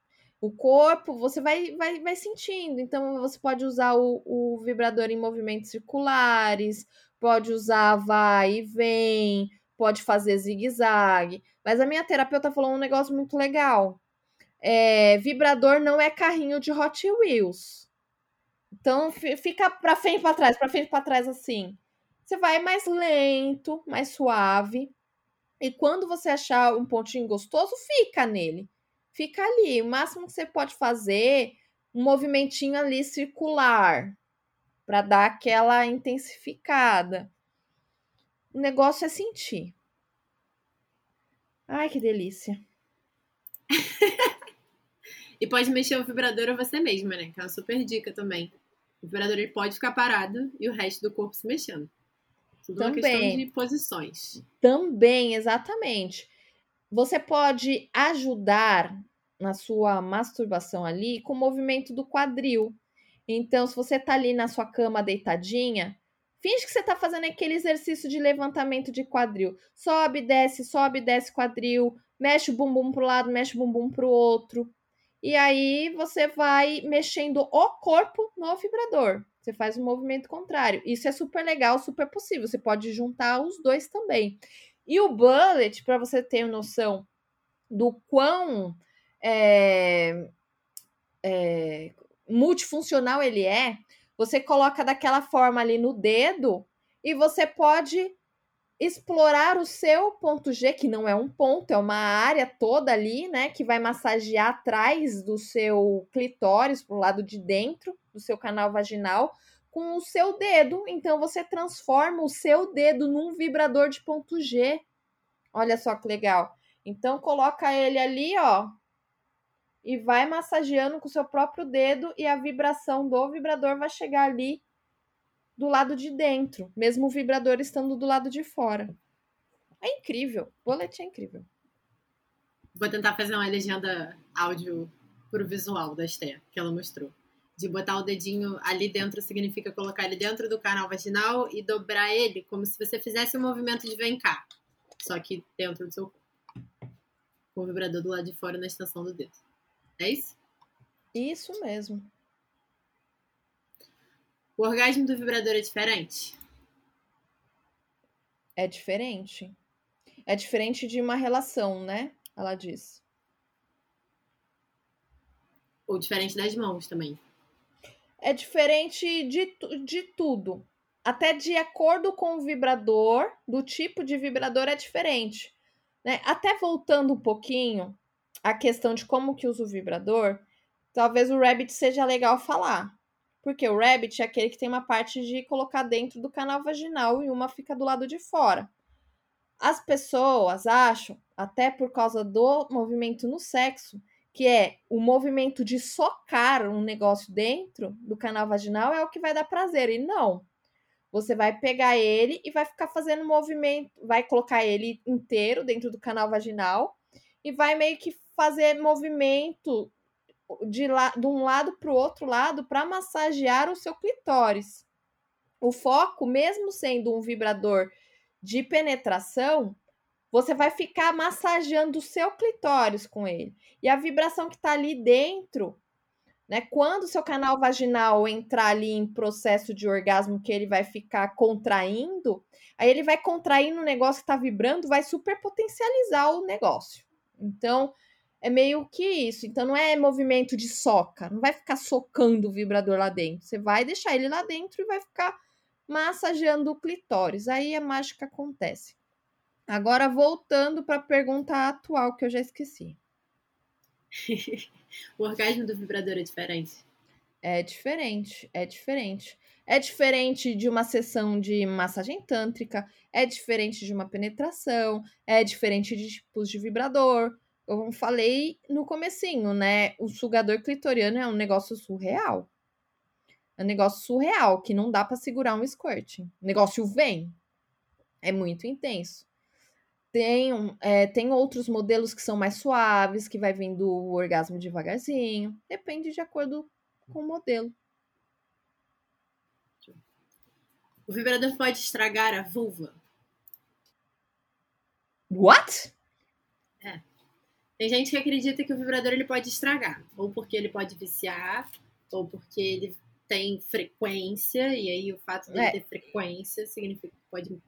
O corpo, você vai, vai, vai sentindo. Então, você pode usar o, o vibrador em movimentos circulares, pode usar vai e vem, pode fazer zigue-zague. Mas a minha terapeuta falou um negócio muito legal. É, vibrador não é carrinho de Hot Wheels. Então, fi- fica pra frente pra trás, pra frente pra trás assim. Você vai mais lento, mais suave. E quando você achar um pontinho gostoso, fica nele fica ali. O máximo que você pode fazer, um movimentinho ali circular, para dar aquela intensificada. O negócio é sentir. Ai, que delícia. E pode mexer o vibrador a você mesma, né? Que é uma super dica também. O vibrador ele pode ficar parado e o resto do corpo se mexendo. Tudo uma questão Também. de posições. Também, exatamente. Você pode ajudar na sua masturbação ali com o movimento do quadril. Então, se você tá ali na sua cama deitadinha, finge que você tá fazendo aquele exercício de levantamento de quadril. Sobe, desce, sobe, desce quadril, mexe o bumbum pro lado, mexe o bumbum pro outro. E aí você vai mexendo o corpo no vibrador. Você faz o movimento contrário. Isso é super legal, super possível. Você pode juntar os dois também. E o bullet, para você ter noção do quão é, é, multifuncional ele é, você coloca daquela forma ali no dedo e você pode explorar o seu ponto G, que não é um ponto, é uma área toda ali, né, que vai massagear atrás do seu clitóris, pro lado de dentro do seu canal vaginal, com o seu dedo. Então você transforma o seu dedo num vibrador de ponto G. Olha só que legal. Então coloca ele ali, ó, e vai massageando com o seu próprio dedo e a vibração do vibrador vai chegar ali do lado de dentro, mesmo o vibrador estando do lado de fora. É incrível. O bolete é incrível. Vou tentar fazer uma legenda áudio pro visual da Esté, que ela mostrou. De botar o dedinho ali dentro significa colocar ele dentro do canal vaginal e dobrar ele como se você fizesse um movimento de vem cá. Só que dentro do seu corpo. Com o vibrador do lado de fora na extensão do dedo. É isso? Isso mesmo. O orgasmo do vibrador é diferente? É diferente. É diferente de uma relação, né? Ela diz. Ou diferente das mãos também? É diferente de, de tudo. Até de acordo com o vibrador, do tipo de vibrador é diferente. Né? Até voltando um pouquinho a questão de como que usa o vibrador, talvez o Rabbit seja legal falar. Porque o Rabbit é aquele que tem uma parte de colocar dentro do canal vaginal e uma fica do lado de fora. As pessoas acham, até por causa do movimento no sexo, que é o movimento de socar um negócio dentro do canal vaginal é o que vai dar prazer. E não. Você vai pegar ele e vai ficar fazendo movimento, vai colocar ele inteiro dentro do canal vaginal e vai meio que fazer movimento de, la, de um lado para o outro lado para massagear o seu clitóris. O foco, mesmo sendo um vibrador de penetração, você vai ficar massageando o seu clitóris com ele. E a vibração que está ali dentro, né? Quando o seu canal vaginal entrar ali em processo de orgasmo, que ele vai ficar contraindo, aí ele vai contraindo o negócio que está vibrando, vai super potencializar o negócio. Então, é meio que isso. Então, não é movimento de soca, não vai ficar socando o vibrador lá dentro. Você vai deixar ele lá dentro e vai ficar massageando o clitóris. Aí a mágica acontece. Agora, voltando para a pergunta atual que eu já esqueci. o orgasmo do vibrador é diferente? É diferente, é diferente. É diferente de uma sessão de massagem tântrica, é diferente de uma penetração, é diferente de tipos de vibrador. Eu falei no comecinho, né? O sugador clitoriano é um negócio surreal. É um negócio surreal, que não dá para segurar um squirt. O negócio vem. É muito intenso. Tem, é, tem outros modelos que são mais suaves, que vai vindo o orgasmo devagarzinho. Depende de acordo com o modelo. O vibrador pode estragar a vulva? What? Tem gente que acredita que o vibrador ele pode estragar, ou porque ele pode viciar, ou porque ele tem frequência, e aí o fato dele É. ter frequência significa que pode.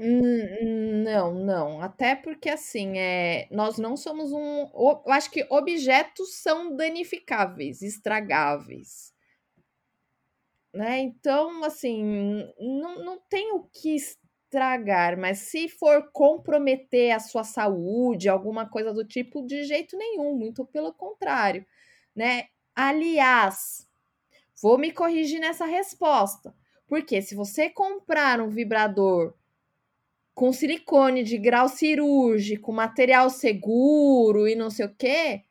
Hum, Não, não. Até porque assim, é, nós não somos um. Eu acho que objetos são danificáveis, estragáveis. Né? Então, assim, não, não tem o que estragar, mas se for comprometer a sua saúde, alguma coisa do tipo, de jeito nenhum, muito pelo contrário, né? Aliás, vou me corrigir nessa resposta, porque se você comprar um vibrador com silicone de grau cirúrgico, material seguro e não sei o quê,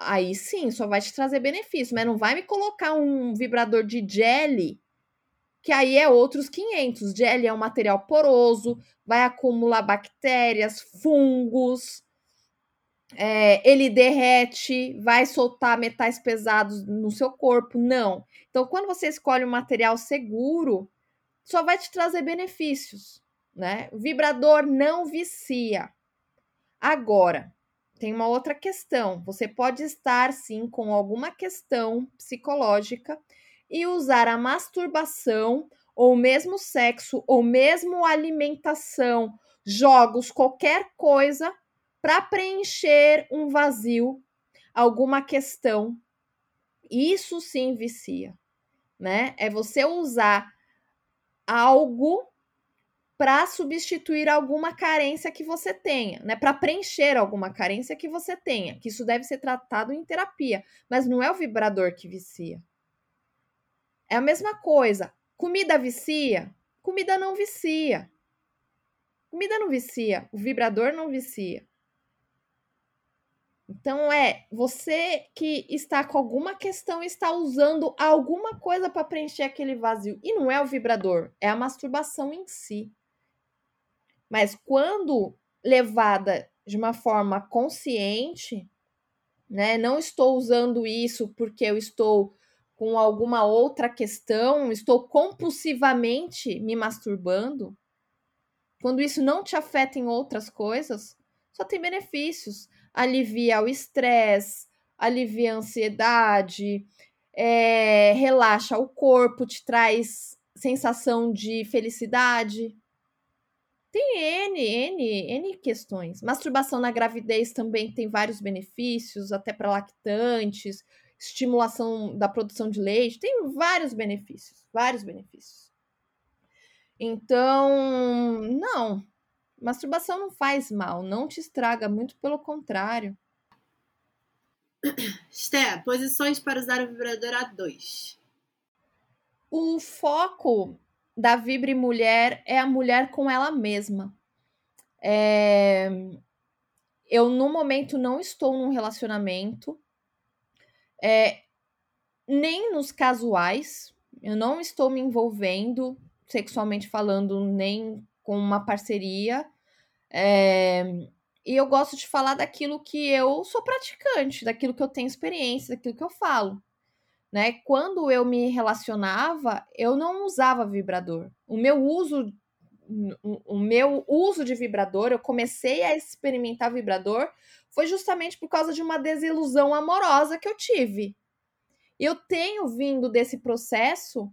aí sim, só vai te trazer benefício, mas não vai me colocar um vibrador de jelly, que aí é outros 500. Jelly é um material poroso, vai acumular bactérias, fungos, é, ele derrete, vai soltar metais pesados no seu corpo. Não. Então, quando você escolhe um material seguro, só vai te trazer benefícios né? Vibrador não vicia. Agora, tem uma outra questão. Você pode estar sim com alguma questão psicológica e usar a masturbação ou mesmo sexo ou mesmo alimentação, jogos, qualquer coisa para preencher um vazio, alguma questão. Isso sim vicia, né? É você usar algo para substituir alguma carência que você tenha, né? Para preencher alguma carência que você tenha, que isso deve ser tratado em terapia, mas não é o vibrador que vicia. É a mesma coisa. Comida vicia? Comida não vicia. Comida não vicia, o vibrador não vicia. Então é você que está com alguma questão está usando alguma coisa para preencher aquele vazio e não é o vibrador, é a masturbação em si. Mas quando levada de uma forma consciente, né? Não estou usando isso porque eu estou com alguma outra questão, estou compulsivamente me masturbando. Quando isso não te afeta em outras coisas, só tem benefícios. Alivia o estresse, alivia a ansiedade, é, relaxa o corpo, te traz sensação de felicidade. Tem N, N, N questões. Masturbação na gravidez também tem vários benefícios, até para lactantes, estimulação da produção de leite, tem vários benefícios, vários benefícios. Então, não. Masturbação não faz mal, não te estraga, muito pelo contrário. Sté, posições para usar o vibrador A2. O foco da Vibre Mulher é a mulher com ela mesma. É... Eu, no momento, não estou num relacionamento, é... nem nos casuais, eu não estou me envolvendo, sexualmente falando, nem com uma parceria. É... E eu gosto de falar daquilo que eu sou praticante, daquilo que eu tenho experiência, daquilo que eu falo né? Quando eu me relacionava, eu não usava vibrador. O meu uso o meu uso de vibrador, eu comecei a experimentar vibrador foi justamente por causa de uma desilusão amorosa que eu tive. Eu tenho vindo desse processo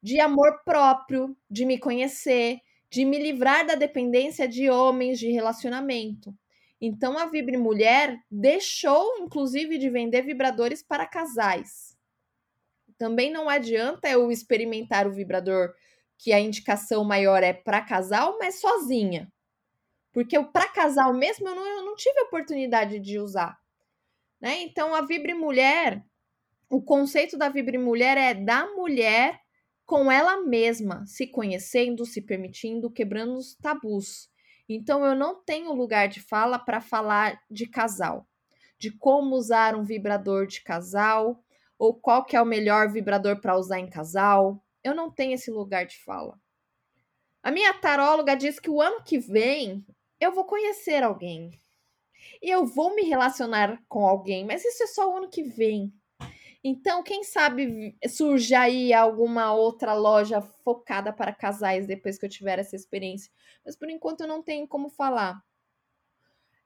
de amor próprio, de me conhecer, de me livrar da dependência de homens, de relacionamento. Então a Vibre Mulher deixou inclusive de vender vibradores para casais também não adianta eu experimentar o vibrador que a indicação maior é para casal, mas sozinha. Porque para casal mesmo eu não, eu não tive oportunidade de usar. Né? Então a Vibre Mulher, o conceito da Vibre Mulher é da mulher com ela mesma, se conhecendo, se permitindo, quebrando os tabus. Então eu não tenho lugar de fala para falar de casal, de como usar um vibrador de casal, ou qual que é o melhor vibrador para usar em casal. Eu não tenho esse lugar de fala. A minha taróloga diz que o ano que vem eu vou conhecer alguém. E eu vou me relacionar com alguém, mas isso é só o ano que vem. Então, quem sabe surge aí alguma outra loja focada para casais depois que eu tiver essa experiência. Mas por enquanto eu não tenho como falar.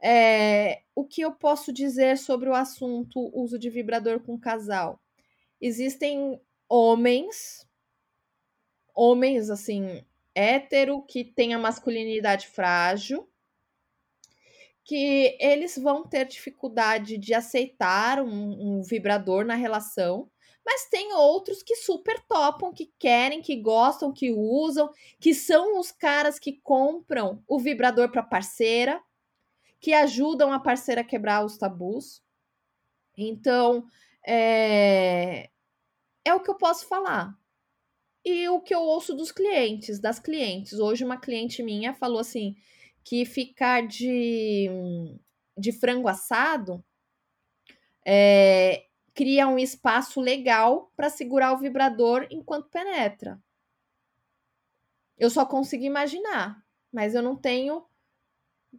É, o que eu posso dizer sobre o assunto uso de vibrador com casal? Existem homens, homens assim, hétero, que têm a masculinidade frágil, que eles vão ter dificuldade de aceitar um, um vibrador na relação, mas tem outros que super topam, que querem, que gostam, que usam, que são os caras que compram o vibrador para parceira que ajudam a parceira a quebrar os tabus. Então, é, é o que eu posso falar. E o que eu ouço dos clientes, das clientes. Hoje, uma cliente minha falou assim: que ficar de, de frango assado é, cria um espaço legal para segurar o vibrador enquanto penetra. Eu só consigo imaginar, mas eu não tenho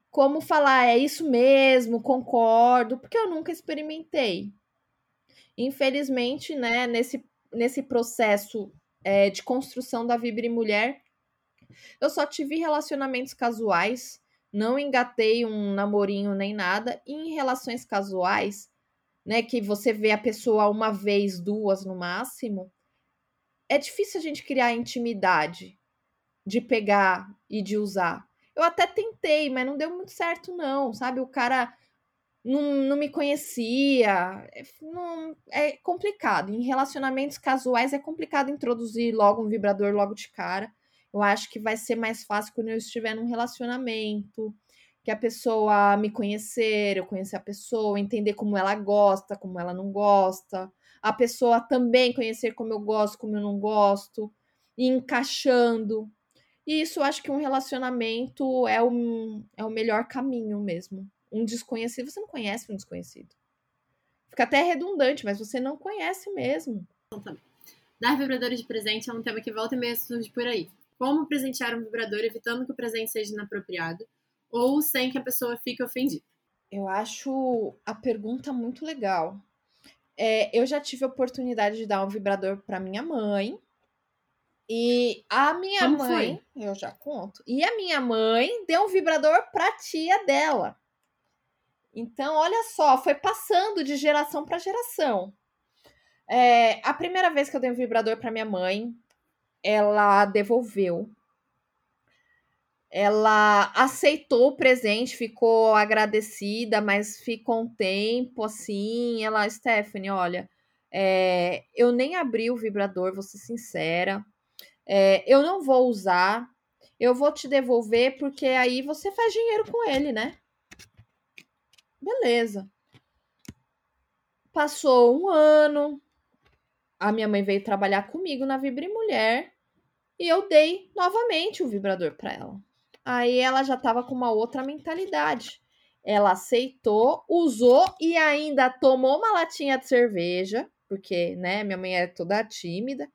como falar, é isso mesmo, concordo, porque eu nunca experimentei. Infelizmente, né, nesse, nesse processo é, de construção da Vibre Mulher, eu só tive relacionamentos casuais, não engatei um namorinho nem nada. E em relações casuais, né, que você vê a pessoa uma vez, duas no máximo, é difícil a gente criar intimidade de pegar e de usar. Eu até tentei, mas não deu muito certo, não, sabe? O cara não, não me conhecia. É, não, é complicado. Em relacionamentos casuais é complicado introduzir logo um vibrador logo de cara. Eu acho que vai ser mais fácil quando eu estiver num relacionamento, que a pessoa me conhecer, eu conhecer a pessoa, entender como ela gosta, como ela não gosta, a pessoa também conhecer como eu gosto, como eu não gosto, e encaixando. E isso eu acho que um relacionamento é o, é o melhor caminho mesmo. um desconhecido, você não conhece um desconhecido. Fica até redundante, mas você não conhece mesmo. Dar vibradores de presente é um tema que volta e meia surge por aí. Como presentear um vibrador evitando que o presente seja inapropriado ou sem que a pessoa fique ofendida? Eu acho a pergunta muito legal. É, eu já tive a oportunidade de dar um vibrador para minha mãe. E a minha Como mãe, eu já conto. E a minha mãe deu um vibrador para tia dela. Então, olha só, foi passando de geração para geração. É, a primeira vez que eu dei um vibrador para minha mãe, ela devolveu. Ela aceitou o presente, ficou agradecida, mas ficou um tempo assim. Ela, Stephanie, olha, é, eu nem abri o vibrador, vou ser sincera. É, eu não vou usar. Eu vou te devolver porque aí você faz dinheiro com ele, né? Beleza. Passou um ano. A minha mãe veio trabalhar comigo na Vibre Mulher e eu dei novamente o vibrador para ela. Aí ela já estava com uma outra mentalidade. Ela aceitou, usou e ainda tomou uma latinha de cerveja, porque, né, minha mãe é toda tímida.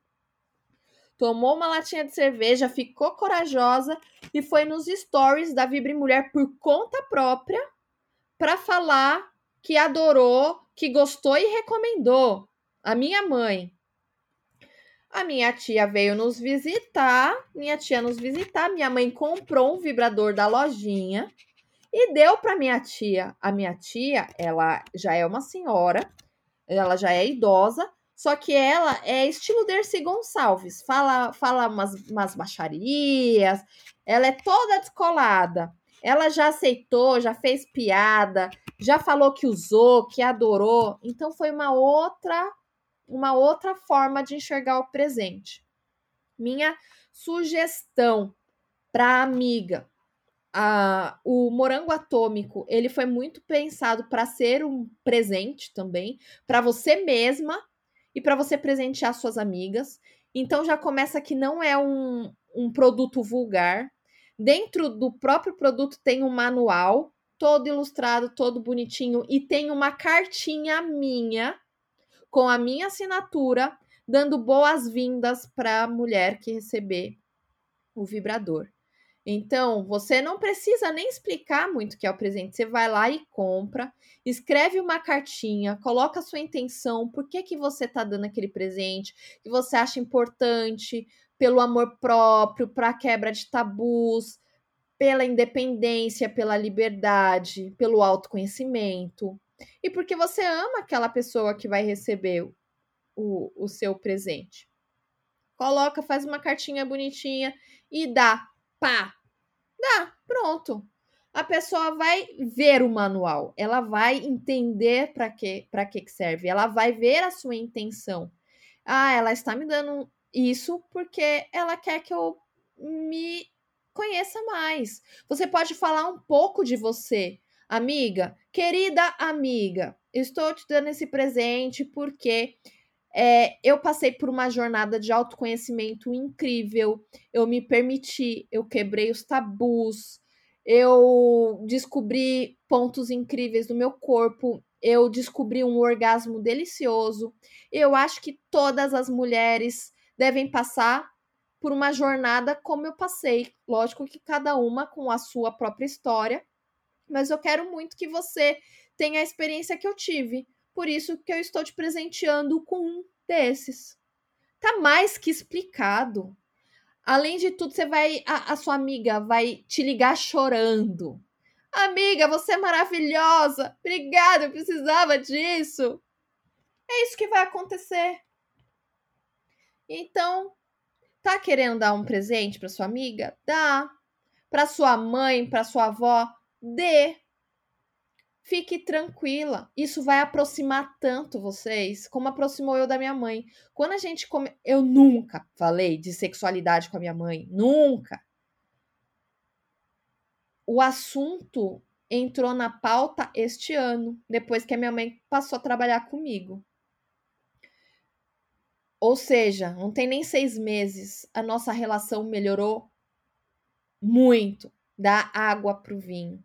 Tomou uma latinha de cerveja, ficou corajosa e foi nos stories da Vibre Mulher por conta própria para falar que adorou, que gostou e recomendou. A minha mãe. A minha tia veio nos visitar, minha tia nos visitar, minha mãe comprou um vibrador da lojinha e deu para minha tia. A minha tia, ela já é uma senhora, ela já é idosa, só que ela é estilo Dercy Gonçalves, fala, fala umas, umas baixarias, ela é toda descolada. Ela já aceitou, já fez piada, já falou que usou, que adorou. Então foi uma outra uma outra forma de enxergar o presente. Minha sugestão para amiga, a, o morango atômico, ele foi muito pensado para ser um presente também, para você mesma e para você presentear suas amigas. Então já começa que não é um, um produto vulgar. Dentro do próprio produto tem um manual, todo ilustrado, todo bonitinho, e tem uma cartinha minha com a minha assinatura, dando boas-vindas para a mulher que receber o vibrador. Então, você não precisa nem explicar muito o que é o presente. Você vai lá e compra, escreve uma cartinha, coloca a sua intenção, por que, que você está dando aquele presente, que você acha importante, pelo amor próprio, para a quebra de tabus, pela independência, pela liberdade, pelo autoconhecimento. E porque você ama aquela pessoa que vai receber o, o seu presente. Coloca, faz uma cartinha bonitinha e dá. Pá! Dá, pronto. A pessoa vai ver o manual, ela vai entender para que, para que serve, ela vai ver a sua intenção. Ah, ela está me dando isso porque ela quer que eu me conheça mais. Você pode falar um pouco de você, amiga, querida amiga. Estou te dando esse presente porque é, eu passei por uma jornada de autoconhecimento incrível. Eu me permiti, eu quebrei os tabus, eu descobri pontos incríveis do meu corpo, eu descobri um orgasmo delicioso. Eu acho que todas as mulheres devem passar por uma jornada como eu passei. Lógico que cada uma com a sua própria história, mas eu quero muito que você tenha a experiência que eu tive. Por isso que eu estou te presenteando com um desses. Tá mais que explicado. Além de tudo, você vai a, a sua amiga vai te ligar chorando. Amiga, você é maravilhosa. Obrigada, eu precisava disso. É isso que vai acontecer. Então, tá querendo dar um presente para sua amiga? Dá. Para sua mãe, para sua avó, dê. Fique tranquila. Isso vai aproximar tanto vocês, como aproximou eu da minha mãe. Quando a gente come... eu nunca falei de sexualidade com a minha mãe, nunca. O assunto entrou na pauta este ano, depois que a minha mãe passou a trabalhar comigo. Ou seja, não tem nem seis meses, a nossa relação melhorou muito da água para o vinho.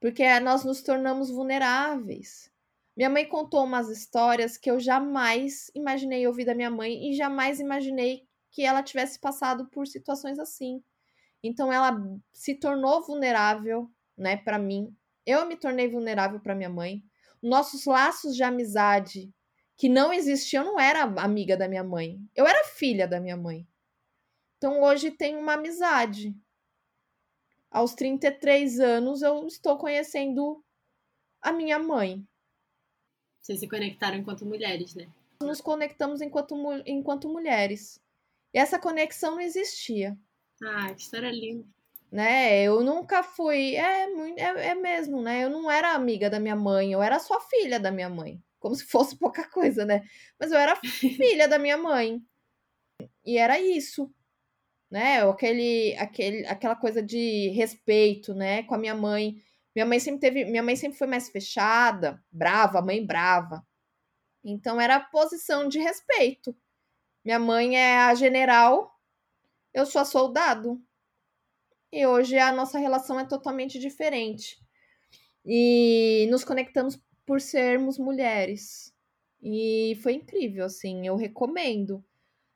Porque nós nos tornamos vulneráveis. Minha mãe contou umas histórias que eu jamais imaginei ouvir da minha mãe e jamais imaginei que ela tivesse passado por situações assim. Então ela se tornou vulnerável, né, para mim. Eu me tornei vulnerável para minha mãe. Nossos laços de amizade que não existiam, eu não era amiga da minha mãe. Eu era filha da minha mãe. Então hoje tem uma amizade. Aos 33 anos eu estou conhecendo a minha mãe. Vocês se conectaram enquanto mulheres, né? Nos conectamos enquanto, enquanto mulheres. E essa conexão não existia. Ah, que história linda. Né? Eu nunca fui. É, é, é mesmo, né? Eu não era amiga da minha mãe, eu era só filha da minha mãe. Como se fosse pouca coisa, né? Mas eu era filha da minha mãe. E era isso. Né? Aquele, aquele, aquela coisa de respeito, né? Com a minha mãe. Minha mãe sempre teve. Minha mãe sempre foi mais fechada, brava, mãe brava. Então era posição de respeito. Minha mãe é a general, eu sou a soldado. E hoje a nossa relação é totalmente diferente. E nos conectamos por sermos mulheres. E foi incrível, assim, eu recomendo.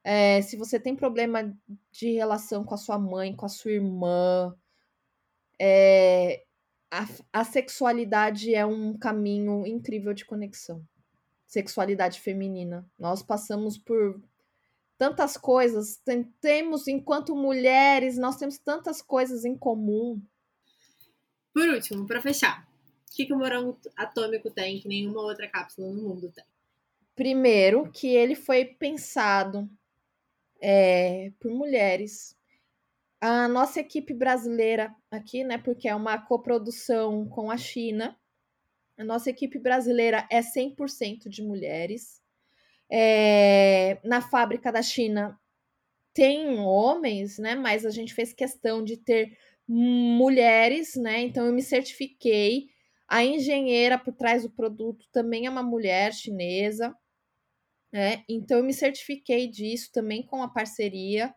É, se você tem problema de relação com a sua mãe, com a sua irmã, é, a, a sexualidade é um caminho incrível de conexão. Sexualidade feminina. Nós passamos por tantas coisas, tem, temos, enquanto mulheres, nós temos tantas coisas em comum. Por último, para fechar, o que, que o morango atômico tem que nenhuma outra cápsula no mundo tem? Primeiro, que ele foi pensado é, por mulheres. A nossa equipe brasileira aqui, né, porque é uma coprodução com a China, a nossa equipe brasileira é 100% de mulheres. É, na fábrica da China tem homens, né? Mas a gente fez questão de ter mulheres, né? Então eu me certifiquei. A engenheira por trás do produto também é uma mulher chinesa, né? Então eu me certifiquei disso também com a parceria.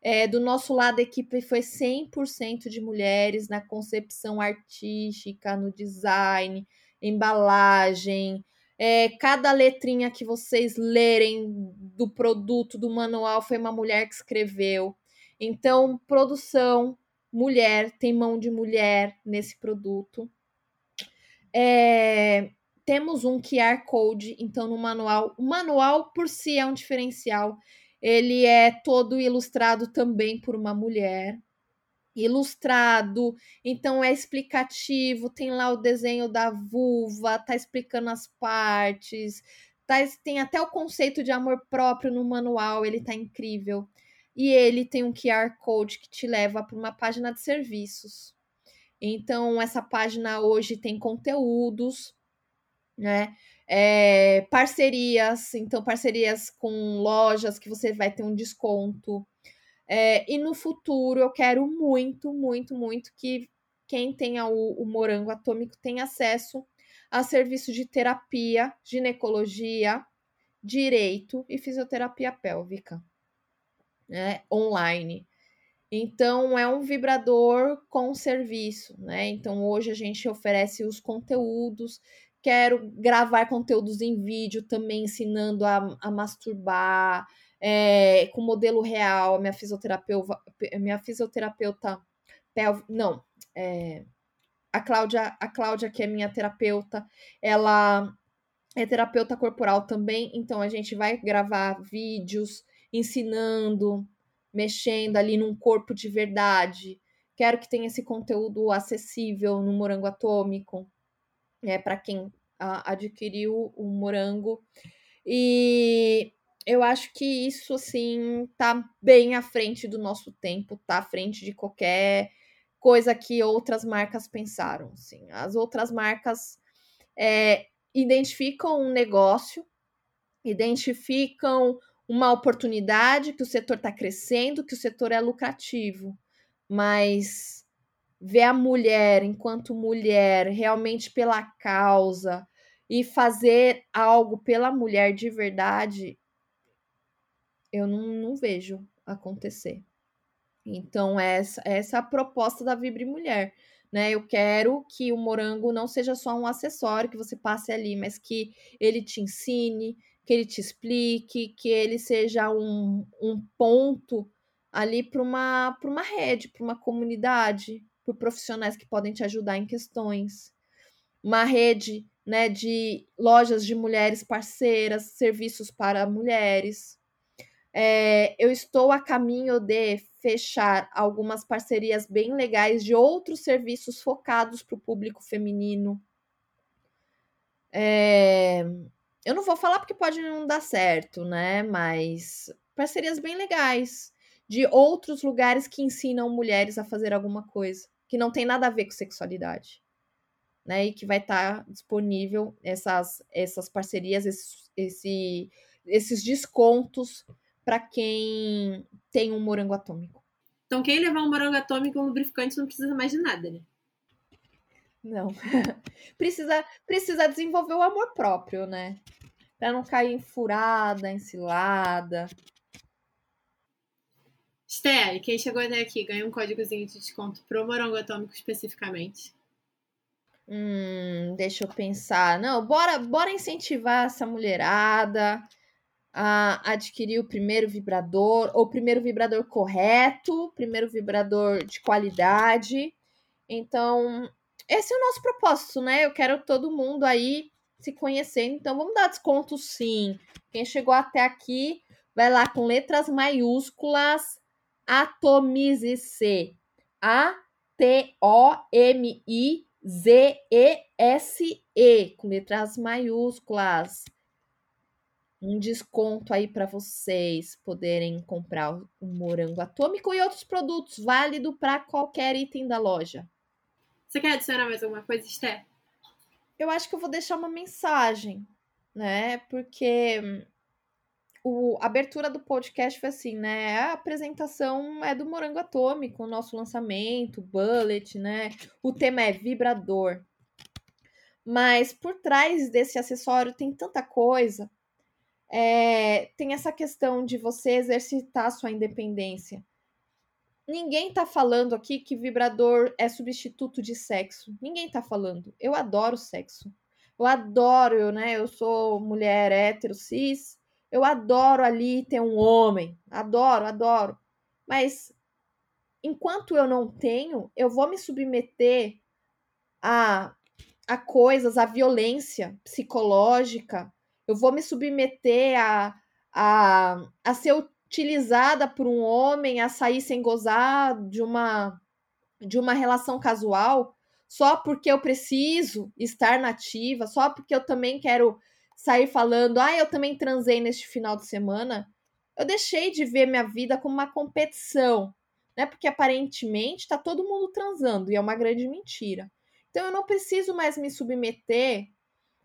É, do nosso lado, a equipe foi 100% de mulheres na concepção artística, no design, embalagem, é, cada letrinha que vocês lerem do produto, do manual, foi uma mulher que escreveu. Então, produção, mulher, tem mão de mulher nesse produto. É, temos um QR Code, então, no manual. O manual, por si, é um diferencial. Ele é todo ilustrado também por uma mulher ilustrado, então é explicativo, tem lá o desenho da vulva, tá explicando as partes, tá, tem até o conceito de amor próprio no manual, ele tá incrível. E ele tem um QR Code que te leva para uma página de serviços. Então, essa página hoje tem conteúdos, né? É, parcerias, então parcerias com lojas que você vai ter um desconto. É, e no futuro eu quero muito, muito, muito que quem tenha o, o morango atômico tenha acesso a serviço de terapia, ginecologia, direito e fisioterapia pélvica né, online. Então é um vibrador com serviço, né? Então hoje a gente oferece os conteúdos. Quero gravar conteúdos em vídeo também ensinando a, a masturbar, é, com modelo real, a minha fisioterapeuta, minha fisioterapeuta, não, é, a Cláudia, a Cláudia, que é minha terapeuta, ela é terapeuta corporal também, então a gente vai gravar vídeos ensinando, mexendo ali num corpo de verdade. Quero que tenha esse conteúdo acessível no Morango Atômico, é para quem a, adquiriu o morango. E eu acho que isso, assim, tá bem à frente do nosso tempo, tá à frente de qualquer coisa que outras marcas pensaram. Assim. As outras marcas é, identificam um negócio, identificam uma oportunidade, que o setor está crescendo, que o setor é lucrativo, mas ver a mulher enquanto mulher realmente pela causa e fazer algo pela mulher de verdade, eu não, não vejo acontecer. Então, essa, essa é a proposta da Vibre Mulher. né? Eu quero que o morango não seja só um acessório que você passe ali, mas que ele te ensine, que ele te explique, que ele seja um, um ponto ali para uma, uma rede, para uma comunidade, por profissionais que podem te ajudar em questões. Uma rede né, de lojas de mulheres parceiras, serviços para mulheres. É, eu estou a caminho de fechar algumas parcerias bem legais de outros serviços focados para o público feminino. É, eu não vou falar porque pode não dar certo, né? Mas parcerias bem legais de outros lugares que ensinam mulheres a fazer alguma coisa que não tem nada a ver com sexualidade. Né, e que vai estar tá disponível essas, essas parcerias, esses, esse, esses descontos para quem tem um morango atômico. Então, quem levar um morango atômico e um lubrificante não precisa mais de nada, né? Não. precisa, precisa desenvolver o amor próprio, né? Para não cair em furada, em cilada. Sté, quem chegou até aqui ganha um códigozinho de desconto pro morango atômico especificamente. Hum, deixa eu pensar. Não, bora, bora incentivar essa mulherada a adquirir o primeiro vibrador, ou o primeiro vibrador correto, primeiro vibrador de qualidade. Então, esse é o nosso propósito, né? Eu quero todo mundo aí se conhecendo, então vamos dar desconto sim. Quem chegou até aqui, vai lá com letras maiúsculas Atomize-se. A-T-O-M-I-Z-E-S-E, com letras maiúsculas. Um desconto aí para vocês poderem comprar o morango atômico e outros produtos, válido para qualquer item da loja. Você quer adicionar mais alguma coisa, Esther? Eu acho que eu vou deixar uma mensagem, né? Porque o, a abertura do podcast foi assim, né? A apresentação é do Morango Atômico, o nosso lançamento, Bullet, né? O tema é vibrador. Mas por trás desse acessório tem tanta coisa. É, tem essa questão de você exercitar sua independência. Ninguém tá falando aqui que vibrador é substituto de sexo. Ninguém tá falando. Eu adoro sexo. Eu adoro, né? Eu sou mulher hétero, cis eu adoro ali ter um homem, adoro, adoro. Mas enquanto eu não tenho, eu vou me submeter a, a coisas, a violência psicológica, eu vou me submeter a, a, a ser utilizada por um homem, a sair sem gozar de uma, de uma relação casual, só porque eu preciso estar nativa, só porque eu também quero sair falando, ah, eu também transei neste final de semana, eu deixei de ver minha vida como uma competição, né? Porque aparentemente tá todo mundo transando e é uma grande mentira. Então eu não preciso mais me submeter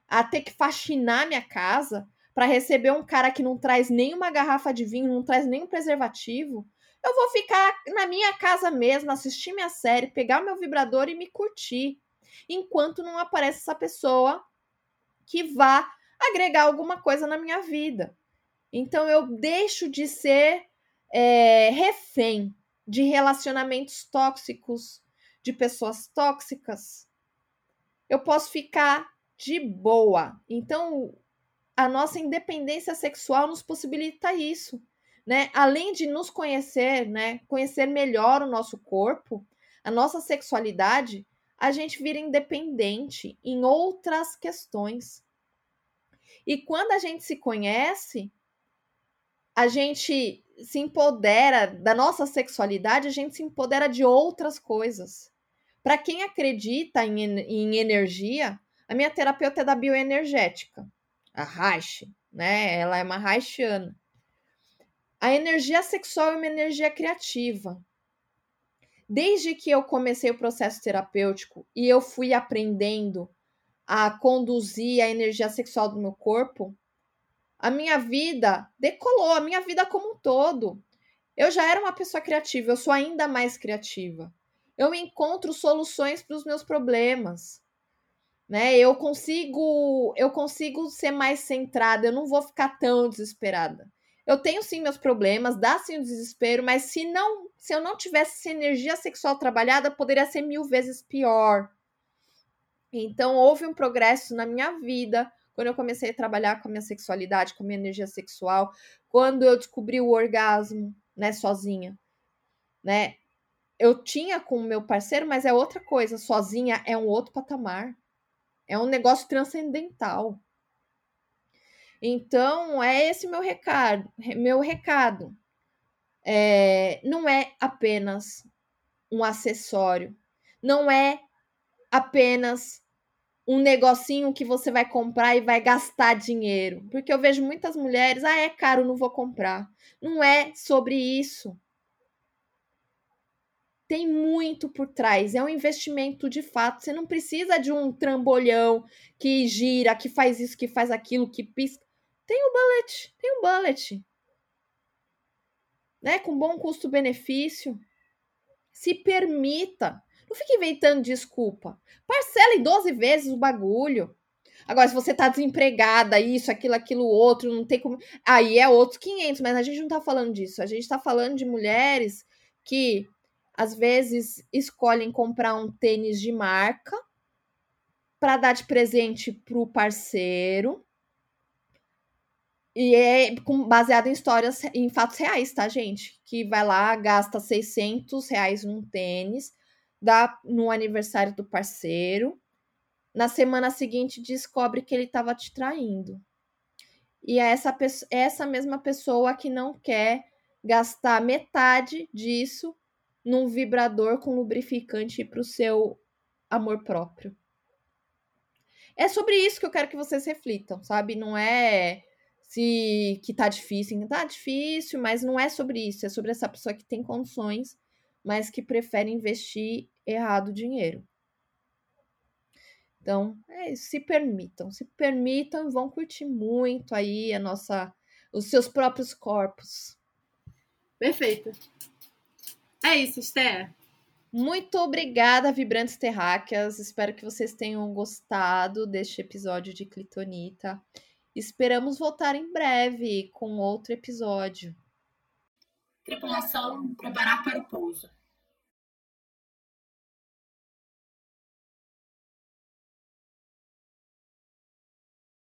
a ter que faxinar minha casa para receber um cara que não traz nenhuma garrafa de vinho, não traz nenhum preservativo. Eu vou ficar na minha casa mesmo, assistir minha série, pegar meu vibrador e me curtir, enquanto não aparece essa pessoa que vá agregar alguma coisa na minha vida. Então eu deixo de ser é, refém de relacionamentos tóxicos, de pessoas tóxicas. Eu posso ficar de boa. Então a nossa independência sexual nos possibilita isso, né? Além de nos conhecer, né, conhecer melhor o nosso corpo, a nossa sexualidade, a gente vira independente em outras questões. E quando a gente se conhece, a gente se empodera da nossa sexualidade, a gente se empodera de outras coisas. Para quem acredita em, em energia, a minha terapeuta é da bioenergética, a Reich, né? Ela é uma Reichiana. A energia sexual é uma energia criativa. Desde que eu comecei o processo terapêutico e eu fui aprendendo a conduzir a energia sexual do meu corpo, a minha vida decolou, a minha vida como um todo. Eu já era uma pessoa criativa, eu sou ainda mais criativa. Eu encontro soluções para os meus problemas. Né? Eu consigo, eu consigo ser mais centrada, eu não vou ficar tão desesperada. eu tenho sim meus problemas, dá sim o desespero, mas se não, se eu não tivesse essa energia sexual trabalhada, poderia ser mil vezes pior. Então houve um progresso na minha vida quando eu comecei a trabalhar com a minha sexualidade, com a minha energia sexual, quando eu descobri o orgasmo, né, sozinha, né? Eu tinha com o meu parceiro, mas é outra coisa, sozinha é um outro patamar. É um negócio transcendental. Então, é esse meu recado. Meu recado. É, não é apenas um acessório. Não é apenas um negocinho que você vai comprar e vai gastar dinheiro. Porque eu vejo muitas mulheres, ah, é caro, não vou comprar. Não é sobre isso. Tem muito por trás, é um investimento de fato. Você não precisa de um trambolhão que gira, que faz isso, que faz aquilo, que pisca. Tem o bullet, tem o bullet. Né? Com bom custo-benefício. Se permita. Não fique inventando desculpa. Parcela em 12 vezes o bagulho. Agora, se você tá desempregada, isso, aquilo, aquilo, outro, não tem como. Aí é outros 500, mas a gente não tá falando disso. A gente tá falando de mulheres que às vezes escolhem comprar um tênis de marca para dar de presente pro parceiro e é baseado em histórias, em fatos reais, tá, gente? Que vai lá, gasta 600 reais num tênis, dá no aniversário do parceiro. Na semana seguinte, descobre que ele estava te traindo. E é essa, é essa mesma pessoa que não quer gastar metade disso num vibrador com lubrificante para o seu amor próprio. É sobre isso que eu quero que vocês reflitam, sabe? Não é se que tá difícil, tá difícil, mas não é sobre isso, é sobre essa pessoa que tem condições, mas que prefere investir errado o dinheiro. Então, é isso, se permitam, se permitam e vão curtir muito aí a nossa os seus próprios corpos. Perfeito. É isso, Esther. Muito obrigada, Vibrantes Terráqueas. Espero que vocês tenham gostado deste episódio de Clitonita. Esperamos voltar em breve com outro episódio. Tripulação, preparar para o pouso.